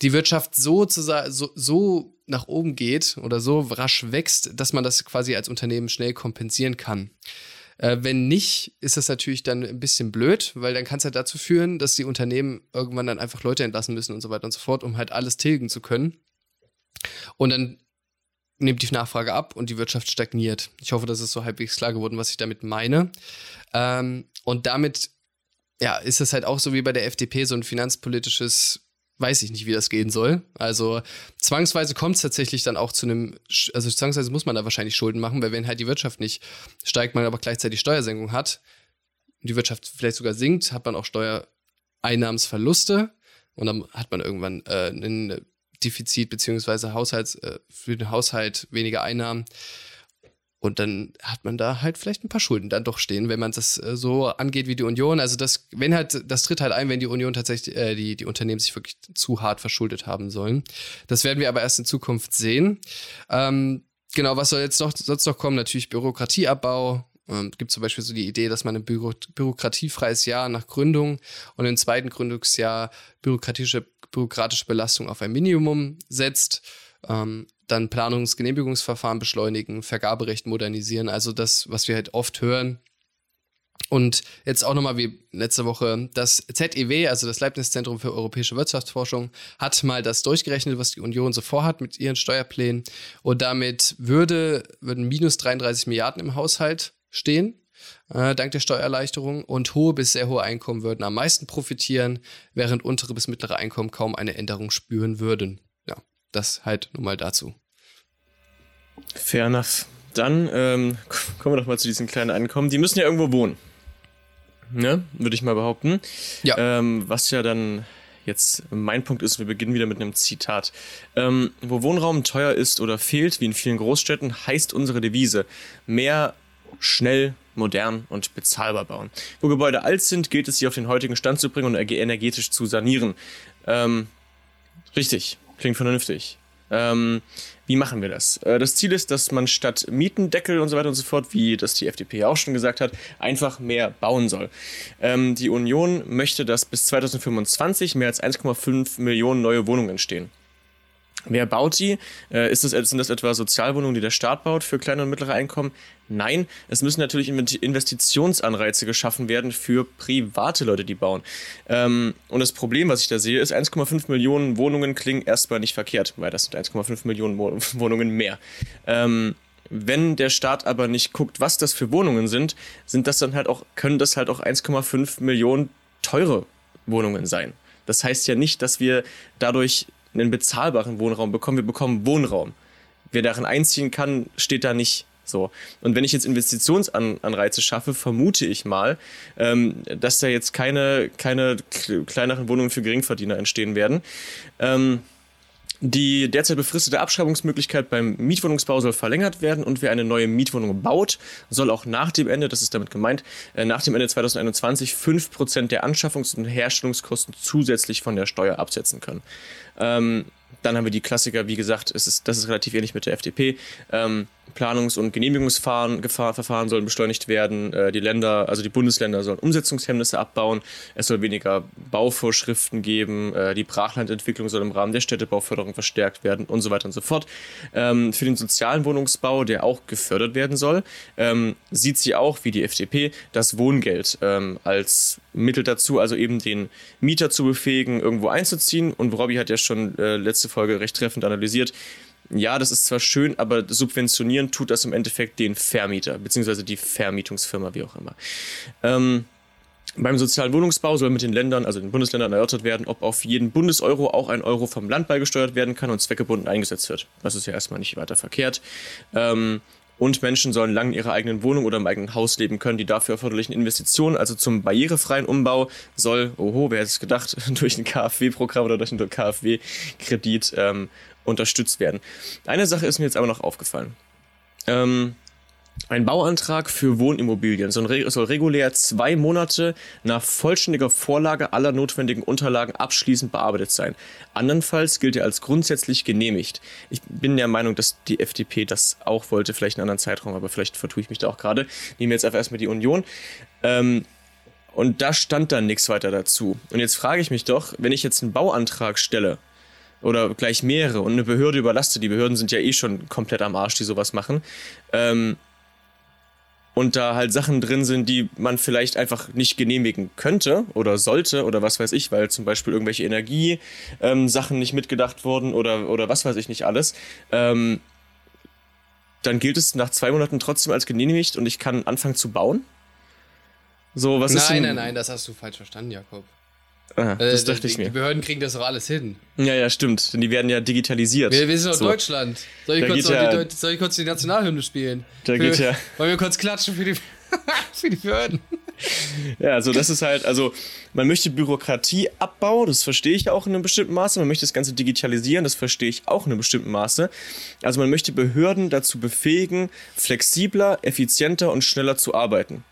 die Wirtschaft so, so, so nach oben geht oder so rasch wächst, dass man das quasi als Unternehmen schnell kompensieren kann. Äh, wenn nicht, ist das natürlich dann ein bisschen blöd, weil dann kann es halt dazu führen, dass die Unternehmen irgendwann dann einfach Leute entlassen müssen und so weiter und so fort, um halt alles tilgen zu können. Und dann nimmt die Nachfrage ab und die Wirtschaft stagniert. Ich hoffe, das ist so halbwegs klar geworden, was ich damit meine. Ähm, und damit ja, ist es halt auch so wie bei der FDP so ein finanzpolitisches weiß ich nicht, wie das gehen soll. Also zwangsweise kommt es tatsächlich dann auch zu einem, also zwangsweise muss man da wahrscheinlich Schulden machen, weil wenn halt die Wirtschaft nicht steigt, man aber gleichzeitig Steuersenkung hat, die Wirtschaft vielleicht sogar sinkt, hat man auch Steuereinnahmensverluste und dann hat man irgendwann äh, ein Defizit beziehungsweise Haushalts, äh, für den Haushalt weniger Einnahmen. Und dann hat man da halt vielleicht ein paar Schulden dann doch stehen, wenn man das äh, so angeht wie die Union. Also das, wenn halt, das tritt halt ein, wenn die Union tatsächlich, äh, die, die Unternehmen sich wirklich zu hart verschuldet haben sollen. Das werden wir aber erst in Zukunft sehen. Ähm, genau, was soll jetzt noch sonst noch kommen? Natürlich Bürokratieabbau. Ähm, gibt zum Beispiel so die Idee, dass man ein Büro bürokratiefreies Jahr nach Gründung und im zweiten Gründungsjahr bürokratische, bürokratische Belastung auf ein Minimum setzt. Ähm, dann Planungsgenehmigungsverfahren beschleunigen, Vergaberecht modernisieren, also das, was wir halt oft hören. Und jetzt auch nochmal wie letzte Woche, das ZEW, also das Leibniz-Zentrum für europäische Wirtschaftsforschung, hat mal das durchgerechnet, was die Union so vorhat mit ihren Steuerplänen. Und damit würde, würden minus 33 Milliarden im Haushalt stehen, äh, dank der Steuererleichterung. Und hohe bis sehr hohe Einkommen würden am meisten profitieren, während untere bis mittlere Einkommen kaum eine Änderung spüren würden das halt nur mal dazu. Fair enough. Dann ähm, kommen wir doch mal zu diesen kleinen Einkommen. Die müssen ja irgendwo wohnen. Ne? Würde ich mal behaupten. Ja. Ähm, was ja dann jetzt mein Punkt ist, wir beginnen wieder mit einem Zitat. Ähm, wo Wohnraum teuer ist oder fehlt, wie in vielen Großstädten, heißt unsere Devise mehr, schnell, modern und bezahlbar bauen. Wo Gebäude alt sind, gilt es, sie auf den heutigen Stand zu bringen und energetisch zu sanieren. Ähm, richtig. Klingt vernünftig. Ähm, wie machen wir das? Äh, das Ziel ist, dass man statt Mietendeckel und so weiter und so fort, wie das die FDP auch schon gesagt hat, einfach mehr bauen soll. Ähm, die Union möchte, dass bis 2025 mehr als 1,5 Millionen neue Wohnungen entstehen. Wer baut die? Äh, ist das, sind das etwa Sozialwohnungen, die der Staat baut für kleine und mittlere Einkommen? Nein, es müssen natürlich Investitionsanreize geschaffen werden für private Leute, die bauen. Ähm, und das Problem, was ich da sehe, ist 1,5 Millionen Wohnungen klingen erstmal nicht verkehrt, weil das sind 1,5 Millionen Wohnungen mehr. Ähm, wenn der Staat aber nicht guckt, was das für Wohnungen sind, sind das dann halt auch, können das halt auch 1,5 Millionen teure Wohnungen sein. Das heißt ja nicht, dass wir dadurch einen bezahlbaren Wohnraum bekommen. Wir bekommen Wohnraum. Wer darin einziehen kann, steht da nicht. So. Und wenn ich jetzt Investitionsanreize schaffe, vermute ich mal, ähm, dass da jetzt keine, keine kleineren Wohnungen für Geringverdiener entstehen werden. Ähm, die derzeit befristete Abschreibungsmöglichkeit beim Mietwohnungsbau soll verlängert werden und wer eine neue Mietwohnung baut, soll auch nach dem Ende, das ist damit gemeint, äh, nach dem Ende 2021 5% der Anschaffungs- und Herstellungskosten zusätzlich von der Steuer absetzen können. Ähm, dann haben wir die Klassiker, wie gesagt, es ist, das ist relativ ähnlich mit der FDP. Ähm, Planungs- und Genehmigungsverfahren sollen beschleunigt werden. Äh, die Länder, also die Bundesländer sollen Umsetzungshemmnisse abbauen. Es soll weniger Bauvorschriften geben. Äh, die Brachlandentwicklung soll im Rahmen der Städtebauförderung verstärkt werden und so weiter und so fort. Ähm, für den sozialen Wohnungsbau, der auch gefördert werden soll, ähm, sieht sie auch, wie die FDP, das Wohngeld ähm, als Mittel dazu, also eben den Mieter zu befähigen, irgendwo einzuziehen. Und Robby hat ja schon äh, letzte Folge recht treffend analysiert. Ja, das ist zwar schön, aber subventionieren tut das im Endeffekt den Vermieter, beziehungsweise die Vermietungsfirma, wie auch immer. Ähm, beim sozialen Wohnungsbau soll mit den Ländern, also den Bundesländern erörtert werden, ob auf jeden Bundeseuro auch ein Euro vom Land beigesteuert werden kann und zweckgebunden eingesetzt wird. Das ist ja erstmal nicht weiter verkehrt. Ähm, und Menschen sollen lang in ihrer eigenen Wohnung oder im eigenen Haus leben können. Die dafür erforderlichen Investitionen, also zum barrierefreien Umbau, soll, oho, wer hätte es gedacht, durch ein KfW-Programm oder durch einen KfW-Kredit ähm, unterstützt werden. Eine Sache ist mir jetzt aber noch aufgefallen. Ähm, ein Bauantrag für Wohnimmobilien soll, regulär zwei Monate nach vollständiger Vorlage aller notwendigen Unterlagen abschließend bearbeitet sein. Andernfalls gilt er als grundsätzlich genehmigt. Ich bin der Meinung, dass die FDP das auch wollte, vielleicht einen anderen Zeitraum, aber vielleicht vertue ich mich da auch gerade. Nehmen wir jetzt einfach erstmal die Union. Ähm, Und da stand dann nichts weiter dazu. Und jetzt frage ich mich doch, wenn ich jetzt einen Bauantrag stelle, oder gleich mehrere und eine Behörde überlastet, die Behörden sind ja eh schon komplett am Arsch, die sowas machen, ähm, und da halt Sachen drin sind, die man vielleicht einfach nicht genehmigen könnte oder sollte oder was weiß ich, weil zum Beispiel irgendwelche Energiesachen ähm, nicht mitgedacht wurden oder, oder was weiß ich nicht alles, ähm, dann gilt es nach zwei Monaten trotzdem als genehmigt und ich kann anfangen zu bauen? So, was nein, ist Nein, nein, nein, das hast du falsch verstanden, Jakob. Ah, äh, das äh, dachte die, ich mir. Die Behörden kriegen das doch alles hin. Ja, ja, stimmt. Denn die werden ja digitalisiert. Wir, wir sind doch so. Deutschland. Soll ich, kurz ja, die, soll ich, kurz die, Nationalhymne spielen? Da für, geht ja. Wollen wir kurz klatschen für die, für die Behörden? Ja, also das ist halt, also man möchte Bürokratieabbau, das verstehe ich auch in einem bestimmten Maße. Man möchte das Ganze digitalisieren, das verstehe ich auch in einem bestimmten Maße. Also man möchte Behörden dazu befähigen, flexibler, effizienter und schneller zu arbeiten.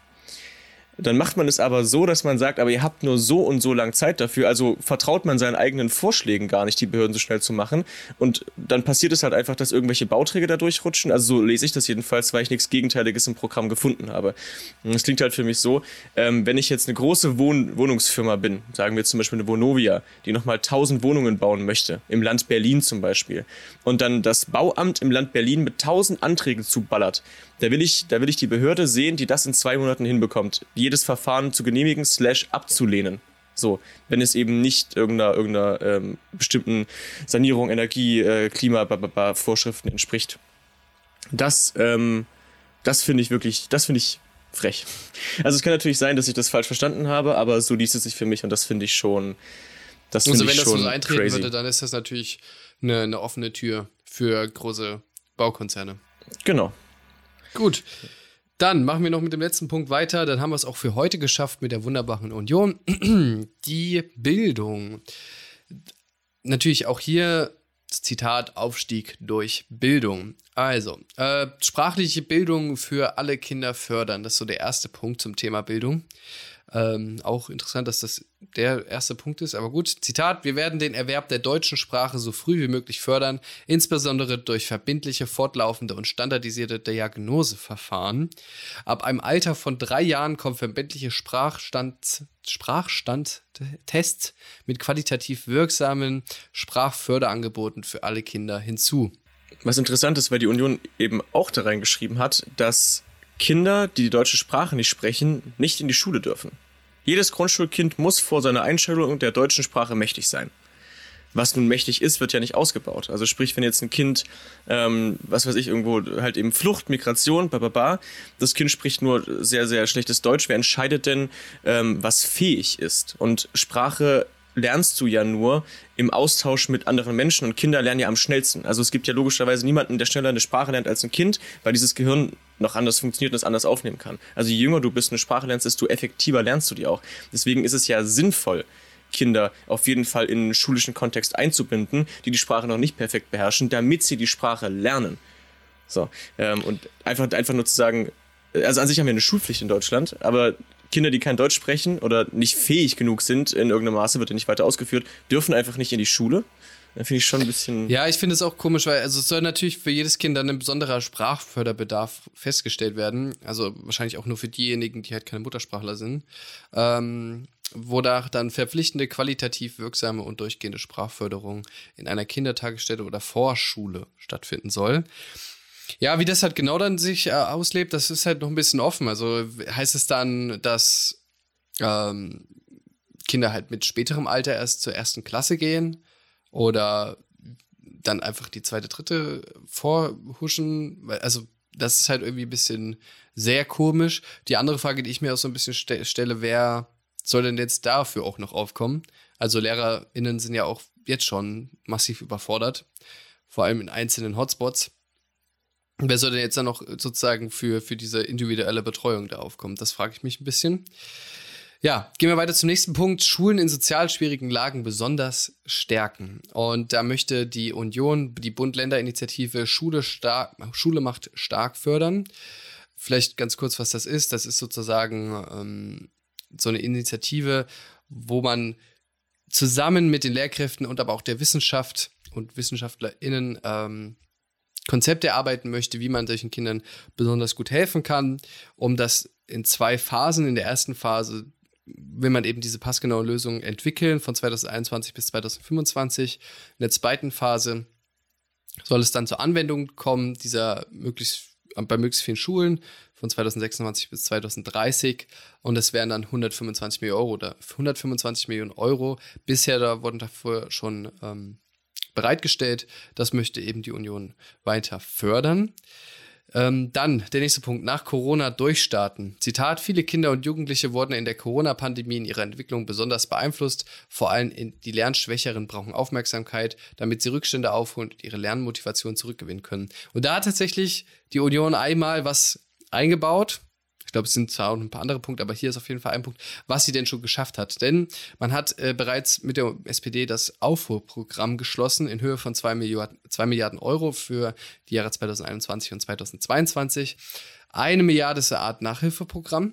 Dann macht man es aber so, dass man sagt, aber ihr habt nur so und so lang Zeit dafür. Also vertraut man seinen eigenen Vorschlägen gar nicht, die Behörden so schnell zu machen. Und dann passiert es halt einfach, dass irgendwelche Bauträger da durchrutschen. Also so lese ich das jedenfalls, weil ich nichts Gegenteiliges im Programm gefunden habe. Und es klingt halt für mich so, ähm, wenn ich jetzt eine große Wohn Wohnungsfirma bin, sagen wir zum Beispiel eine Vonovia, die nochmal 1000 Wohnungen bauen möchte, im Land Berlin zum Beispiel, und dann das Bauamt im Land Berlin mit 1000 Anträgen zuballert, da will ich, da will ich die Behörde sehen, die das in zwei Monaten hinbekommt, jedes Verfahren zu genehmigen slash abzulehnen. So, wenn es eben nicht irgendeiner, irgendeiner ähm, bestimmten Sanierung, Energie, äh, Klima, Vorschriften entspricht. Das, ähm, das finde ich wirklich, das finde ich frech. Also es kann natürlich sein, dass ich das falsch verstanden habe, aber so liest es sich für mich und das finde ich schon, das finde also ich schon wenn das so eintreten crazy. würde, dann ist das natürlich eine, eine offene Tür für große Baukonzerne. Genau, Gut. Dann machen wir noch mit dem letzten Punkt weiter. Dann haben wir es auch für heute geschafft mit der wunderbaren Union. Die Bildung. Natürlich auch hier Zitat Aufstieg durch Bildung. Also, äh, sprachliche Bildung für alle Kinder fördern. Das ist so der erste Punkt zum Thema Bildung. Ähm, auch interessant, dass das der erste Punkt ist. Aber gut, Zitat, wir werden den Erwerb der deutschen Sprache so früh wie möglich fördern, insbesondere durch verbindliche, fortlaufende und standardisierte Diagnoseverfahren. Ab einem Alter von drei Jahren kommen verbindliche Sprachstand, Sprachstandtests mit qualitativ wirksamen Sprachförderangeboten für alle Kinder hinzu. Was interessant ist, weil die Union eben auch da reingeschrieben hat, dass Kinder, die die deutsche Sprache nicht sprechen, nicht in die Schule dürfen. Jedes Grundschulkind muss vor seiner Einstellung der deutschen Sprache mächtig sein. Was nun mächtig ist, wird ja nicht ausgebaut. Also sprich, wenn jetzt ein Kind, ähm, was weiß ich, irgendwo halt eben Flucht, Migration, bababa, das Kind spricht nur sehr, sehr schlechtes Deutsch, wer entscheidet denn, ähm, was fähig ist? Und Sprache lernst du ja nur im Austausch mit anderen Menschen und Kinder lernen ja am schnellsten. Also es gibt ja logischerweise niemanden, der schneller eine Sprache lernt als ein Kind, weil dieses Gehirn noch anders funktioniert und es anders aufnehmen kann. Also je jünger du bist, eine Sprache lernst, desto effektiver lernst du die auch. Deswegen ist es ja sinnvoll, Kinder auf jeden Fall in einen schulischen Kontext einzubinden, die die Sprache noch nicht perfekt beherrschen, damit sie die Sprache lernen. So, ähm, und einfach, einfach nur zu sagen, also an sich haben wir eine Schulpflicht in Deutschland, aber Kinder, die kein Deutsch sprechen oder nicht fähig genug sind, in irgendeinem Maße wird ja nicht weiter ausgeführt, dürfen einfach nicht in die Schule. Finde ich schon ein bisschen. Ja, ich finde es auch komisch, weil also es soll natürlich für jedes Kind dann ein besonderer Sprachförderbedarf festgestellt werden. Also wahrscheinlich auch nur für diejenigen, die halt keine Muttersprachler sind. Ähm, wonach dann verpflichtende, qualitativ wirksame und durchgehende Sprachförderung in einer Kindertagesstätte oder Vorschule stattfinden soll. Ja, wie das halt genau dann sich äh, auslebt, das ist halt noch ein bisschen offen. Also heißt es dann, dass ähm, Kinder halt mit späterem Alter erst zur ersten Klasse gehen oder dann einfach die zweite, dritte vorhuschen? Also das ist halt irgendwie ein bisschen sehr komisch. Die andere Frage, die ich mir auch so ein bisschen ste stelle, wer soll denn jetzt dafür auch noch aufkommen? Also LehrerInnen sind ja auch jetzt schon massiv überfordert, vor allem in einzelnen Hotspots. Wer soll denn jetzt dann noch sozusagen für, für diese individuelle Betreuung da aufkommen? Das frage ich mich ein bisschen. Ja, gehen wir weiter zum nächsten Punkt. Schulen in sozial schwierigen Lagen besonders stärken. Und da möchte die Union, die Bund-Länder-Initiative Schule, Schule macht stark fördern. Vielleicht ganz kurz, was das ist. Das ist sozusagen ähm, so eine Initiative, wo man zusammen mit den Lehrkräften und aber auch der Wissenschaft und WissenschaftlerInnen ähm, Konzepte erarbeiten möchte, wie man solchen Kindern besonders gut helfen kann, um das in zwei Phasen. In der ersten Phase will man eben diese passgenaue Lösung entwickeln von 2021 bis 2025. In der zweiten Phase soll es dann zur Anwendung kommen, dieser möglichst bei möglichst vielen Schulen von 2026 bis 2030 und es wären dann 125 Millionen Euro oder 125 Millionen Euro. Bisher da wurden dafür schon ähm, bereitgestellt. Das möchte eben die Union weiter fördern. Ähm, dann der nächste Punkt, nach Corona durchstarten. Zitat, viele Kinder und Jugendliche wurden in der Corona-Pandemie in ihrer Entwicklung besonders beeinflusst. Vor allem die Lernschwächeren brauchen Aufmerksamkeit, damit sie Rückstände aufholen und ihre Lernmotivation zurückgewinnen können. Und da hat tatsächlich die Union einmal was eingebaut, glaube, es sind zwar auch ein paar andere Punkte, aber hier ist auf jeden Fall ein Punkt, was sie denn schon geschafft hat. Denn man hat äh, bereits mit der SPD das Aufholprogramm geschlossen in Höhe von 2 Milliarden, 2 Milliarden Euro für die Jahre 2021 und 2022. Eine Milliarde ist eine Art Nachhilfeprogramm.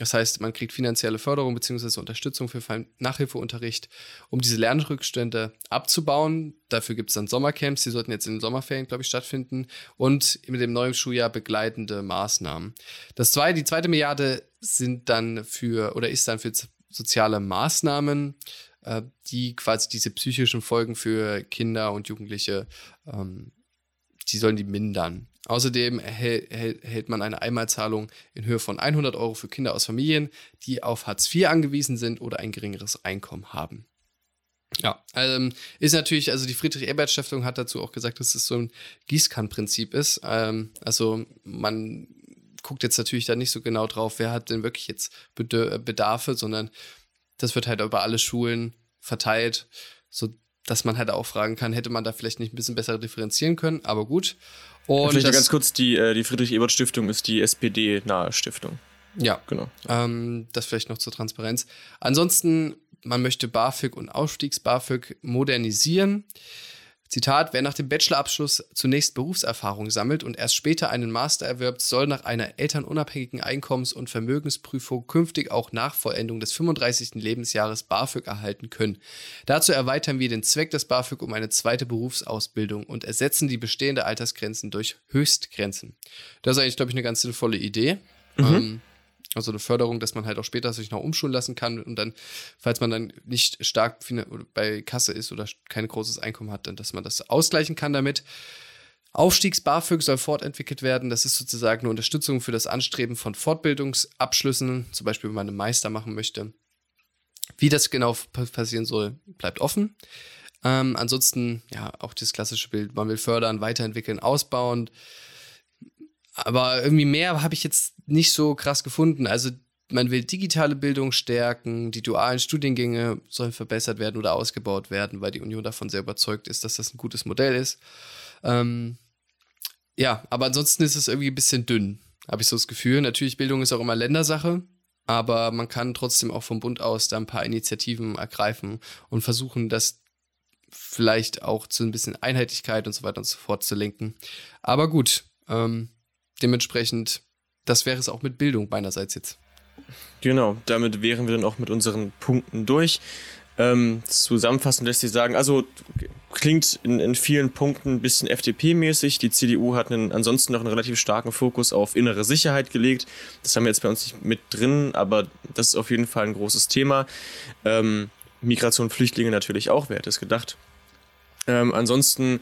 Das heißt, man kriegt finanzielle Förderung bzw. Unterstützung für Nachhilfeunterricht, um diese Lernrückstände abzubauen. Dafür gibt es dann Sommercamps, die sollten jetzt in den Sommerferien, glaube ich, stattfinden und mit dem neuen Schuljahr begleitende Maßnahmen. Das zweite, die zweite Milliarde sind dann für oder ist dann für soziale Maßnahmen, äh, die quasi diese psychischen Folgen für Kinder und Jugendliche, ähm, die sollen die mindern. Außerdem erhält man eine Einmalzahlung in Höhe von 100 Euro für Kinder aus Familien, die auf Hartz IV angewiesen sind oder ein geringeres Einkommen haben. Ja, ähm, ist natürlich, also die Friedrich-Ebert-Stiftung hat dazu auch gesagt, dass es so ein Gießkannenprinzip ist. Ähm, also man guckt jetzt natürlich da nicht so genau drauf, wer hat denn wirklich jetzt Bedarfe, sondern das wird halt über alle Schulen verteilt, so dass man halt auch fragen kann, hätte man da vielleicht nicht ein bisschen besser differenzieren können, aber gut. Und Vielleicht ganz kurz, die, äh, die Friedrich-Ebert-Stiftung ist die SPD-nahe Stiftung. Ja, genau. Ähm, das vielleicht noch zur Transparenz. Ansonsten, man möchte BAföG und Ausstiegs-BAföG modernisieren. Zitat, wer nach dem Bachelorabschluss zunächst Berufserfahrung sammelt und erst später einen Master erwirbt, soll nach einer elternunabhängigen Einkommens- und Vermögensprüfung künftig auch nach Vollendung des 35. Lebensjahres BAföG erhalten können. Dazu erweitern wir den Zweck des BAföG um eine zweite Berufsausbildung und ersetzen die bestehende Altersgrenzen durch Höchstgrenzen. Das ist eigentlich, glaube ich, eine ganz sinnvolle Idee. Mhm. Ähm, also eine Förderung, dass man halt auch später sich noch umschulen lassen kann und dann, falls man dann nicht stark bei Kasse ist oder kein großes Einkommen hat, dann, dass man das ausgleichen kann damit. Aufstiegs-BAföG soll fortentwickelt werden. Das ist sozusagen eine Unterstützung für das Anstreben von Fortbildungsabschlüssen, zum Beispiel wenn man einen Meister machen möchte. Wie das genau passieren soll, bleibt offen. Ähm, ansonsten, ja, auch das klassische Bild, man will fördern, weiterentwickeln, ausbauen. Aber irgendwie mehr habe ich jetzt nicht so krass gefunden. Also man will digitale Bildung stärken, die dualen Studiengänge sollen verbessert werden oder ausgebaut werden, weil die Union davon sehr überzeugt ist, dass das ein gutes Modell ist. Ähm, ja, aber ansonsten ist es irgendwie ein bisschen dünn, habe ich so das Gefühl. Natürlich, Bildung ist auch immer Ländersache, aber man kann trotzdem auch vom Bund aus da ein paar Initiativen ergreifen und versuchen, das vielleicht auch zu ein bisschen Einheitlichkeit und so weiter und so fort zu lenken. Aber gut, ähm, dementsprechend, das wäre es auch mit Bildung meinerseits jetzt. Genau, damit wären wir dann auch mit unseren Punkten durch. Ähm, zusammenfassend lässt sich sagen, also klingt in, in vielen Punkten ein bisschen FDP-mäßig. Die CDU hat einen, ansonsten noch einen relativ starken Fokus auf innere Sicherheit gelegt. Das haben wir jetzt bei uns nicht mit drin, aber das ist auf jeden Fall ein großes Thema. Ähm, Migration, Flüchtlinge natürlich auch, wer hätte es gedacht. Ähm, ansonsten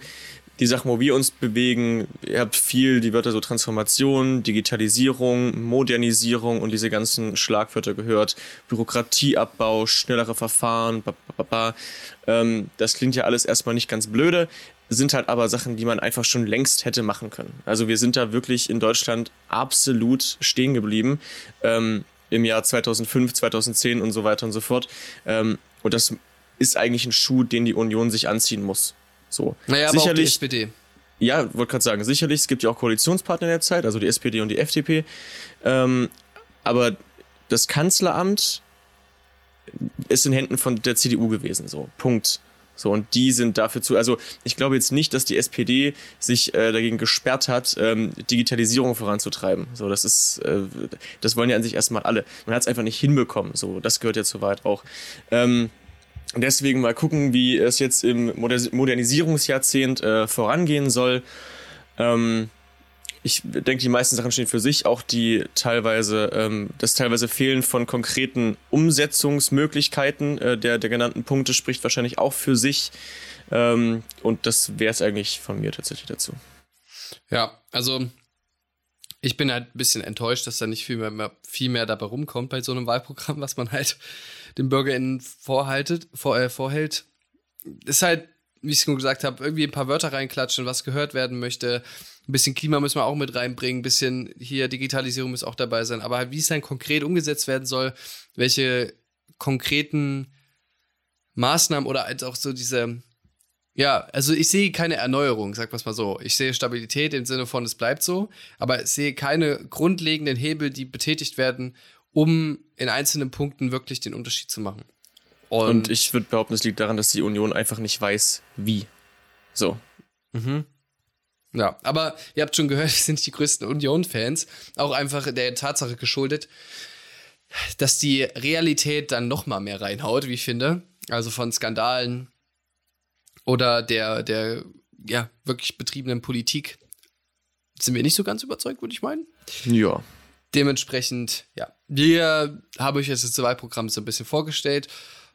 die Sachen, wo wir uns bewegen. Ihr habt viel die Wörter so Transformation, Digitalisierung, Modernisierung und diese ganzen Schlagwörter gehört. Bürokratieabbau, schnellere Verfahren, ba, ähm, das klingt ja alles erstmal nicht ganz blöde, sind halt aber Sachen, die man einfach schon längst hätte machen können. Also wir sind da wirklich in Deutschland absolut stehen geblieben. Ähm, im Jahr 2005, 2010 und so weiter und so fort. Ähm, und das ist eigentlich ein Schuh, den die Union sich anziehen muss. So. Naja, aber sicherlich, auch die SPD. Ja, wollte gerade sagen, sicherlich, es gibt ja auch Koalitionspartner in der Zeit, also die SPD und die FDP. Ähm, aber das Kanzleramt ist in Händen von der CDU gewesen, so. Punkt. So, und die sind dafür zu, also ich glaube jetzt nicht, dass die SPD sich äh, dagegen gesperrt hat, ähm, Digitalisierung voranzutreiben. So, das ist, äh, das wollen ja an sich erstmal alle. Man hat es einfach nicht hinbekommen. So, das gehört ja zu weit auch. Ähm, Deswegen mal gucken, wie es jetzt im Modernisierungsjahrzehnt äh, vorangehen soll. Ähm, ich denke, die meisten Sachen stehen für sich, auch die teilweise, ähm, das teilweise Fehlen von konkreten Umsetzungsmöglichkeiten äh, der, der genannten Punkte spricht wahrscheinlich auch für sich. Ähm, und das wäre es eigentlich von mir tatsächlich dazu. Ja, also ich bin halt ein bisschen enttäuscht, dass da nicht viel mehr, viel mehr dabei rumkommt bei so einem Wahlprogramm, was man halt den BürgerInnen vorhaltet, vor, äh, vorhält. Ist halt, wie ich es gesagt habe, irgendwie ein paar Wörter reinklatschen, was gehört werden möchte. Ein bisschen Klima müssen wir auch mit reinbringen, ein bisschen hier Digitalisierung muss auch dabei sein. Aber wie es dann konkret umgesetzt werden soll, welche konkreten Maßnahmen oder als auch so diese ja, also ich sehe keine Erneuerung, sag mal so. Ich sehe Stabilität im Sinne von, es bleibt so, aber ich sehe keine grundlegenden Hebel, die betätigt werden, um in einzelnen Punkten wirklich den Unterschied zu machen. Und, Und ich würde behaupten, es liegt daran, dass die Union einfach nicht weiß, wie. So. Mhm. Ja, aber ihr habt schon gehört, wir sind die größten Union-Fans. Auch einfach der Tatsache geschuldet, dass die Realität dann noch mal mehr reinhaut, wie ich finde. Also von Skandalen oder der, der ja, wirklich betriebenen Politik sind wir nicht so ganz überzeugt, würde ich meinen. Ja. Dementsprechend, ja, wir haben euch jetzt das Wahlprogramm so ein bisschen vorgestellt.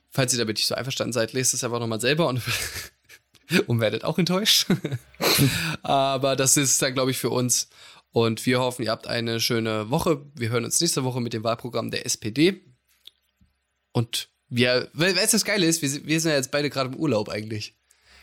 Falls ihr damit nicht so einverstanden seid, lest es einfach nochmal selber und, und werdet auch enttäuscht. Aber das ist dann, glaube ich, für uns. Und wir hoffen, ihr habt eine schöne Woche. Wir hören uns nächste Woche mit dem Wahlprogramm der SPD. Und wir, weißt du, was geil ist? Wir, wir sind ja jetzt beide gerade im Urlaub eigentlich.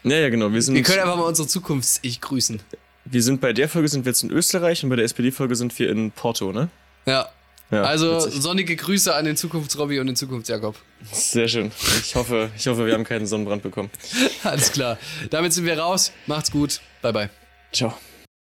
Ja, ja, genau. Wir, sind, wir können einfach mal unsere Zukunfts-Ich grüßen. Wir sind bei der Folge sind wir jetzt in Österreich und bei der SPD-Folge sind wir in Porto, ne? Ja. Ja also witzig. sonnige Grüße an den Zukunftsrobby und den Zukunftsjakob. Sehr schön. Ich hoffe, ich hoffe, wir haben keinen Sonnenbrand bekommen. Alles klar. Damit sind wir raus. Macht's gut. Bye bye. Ciao.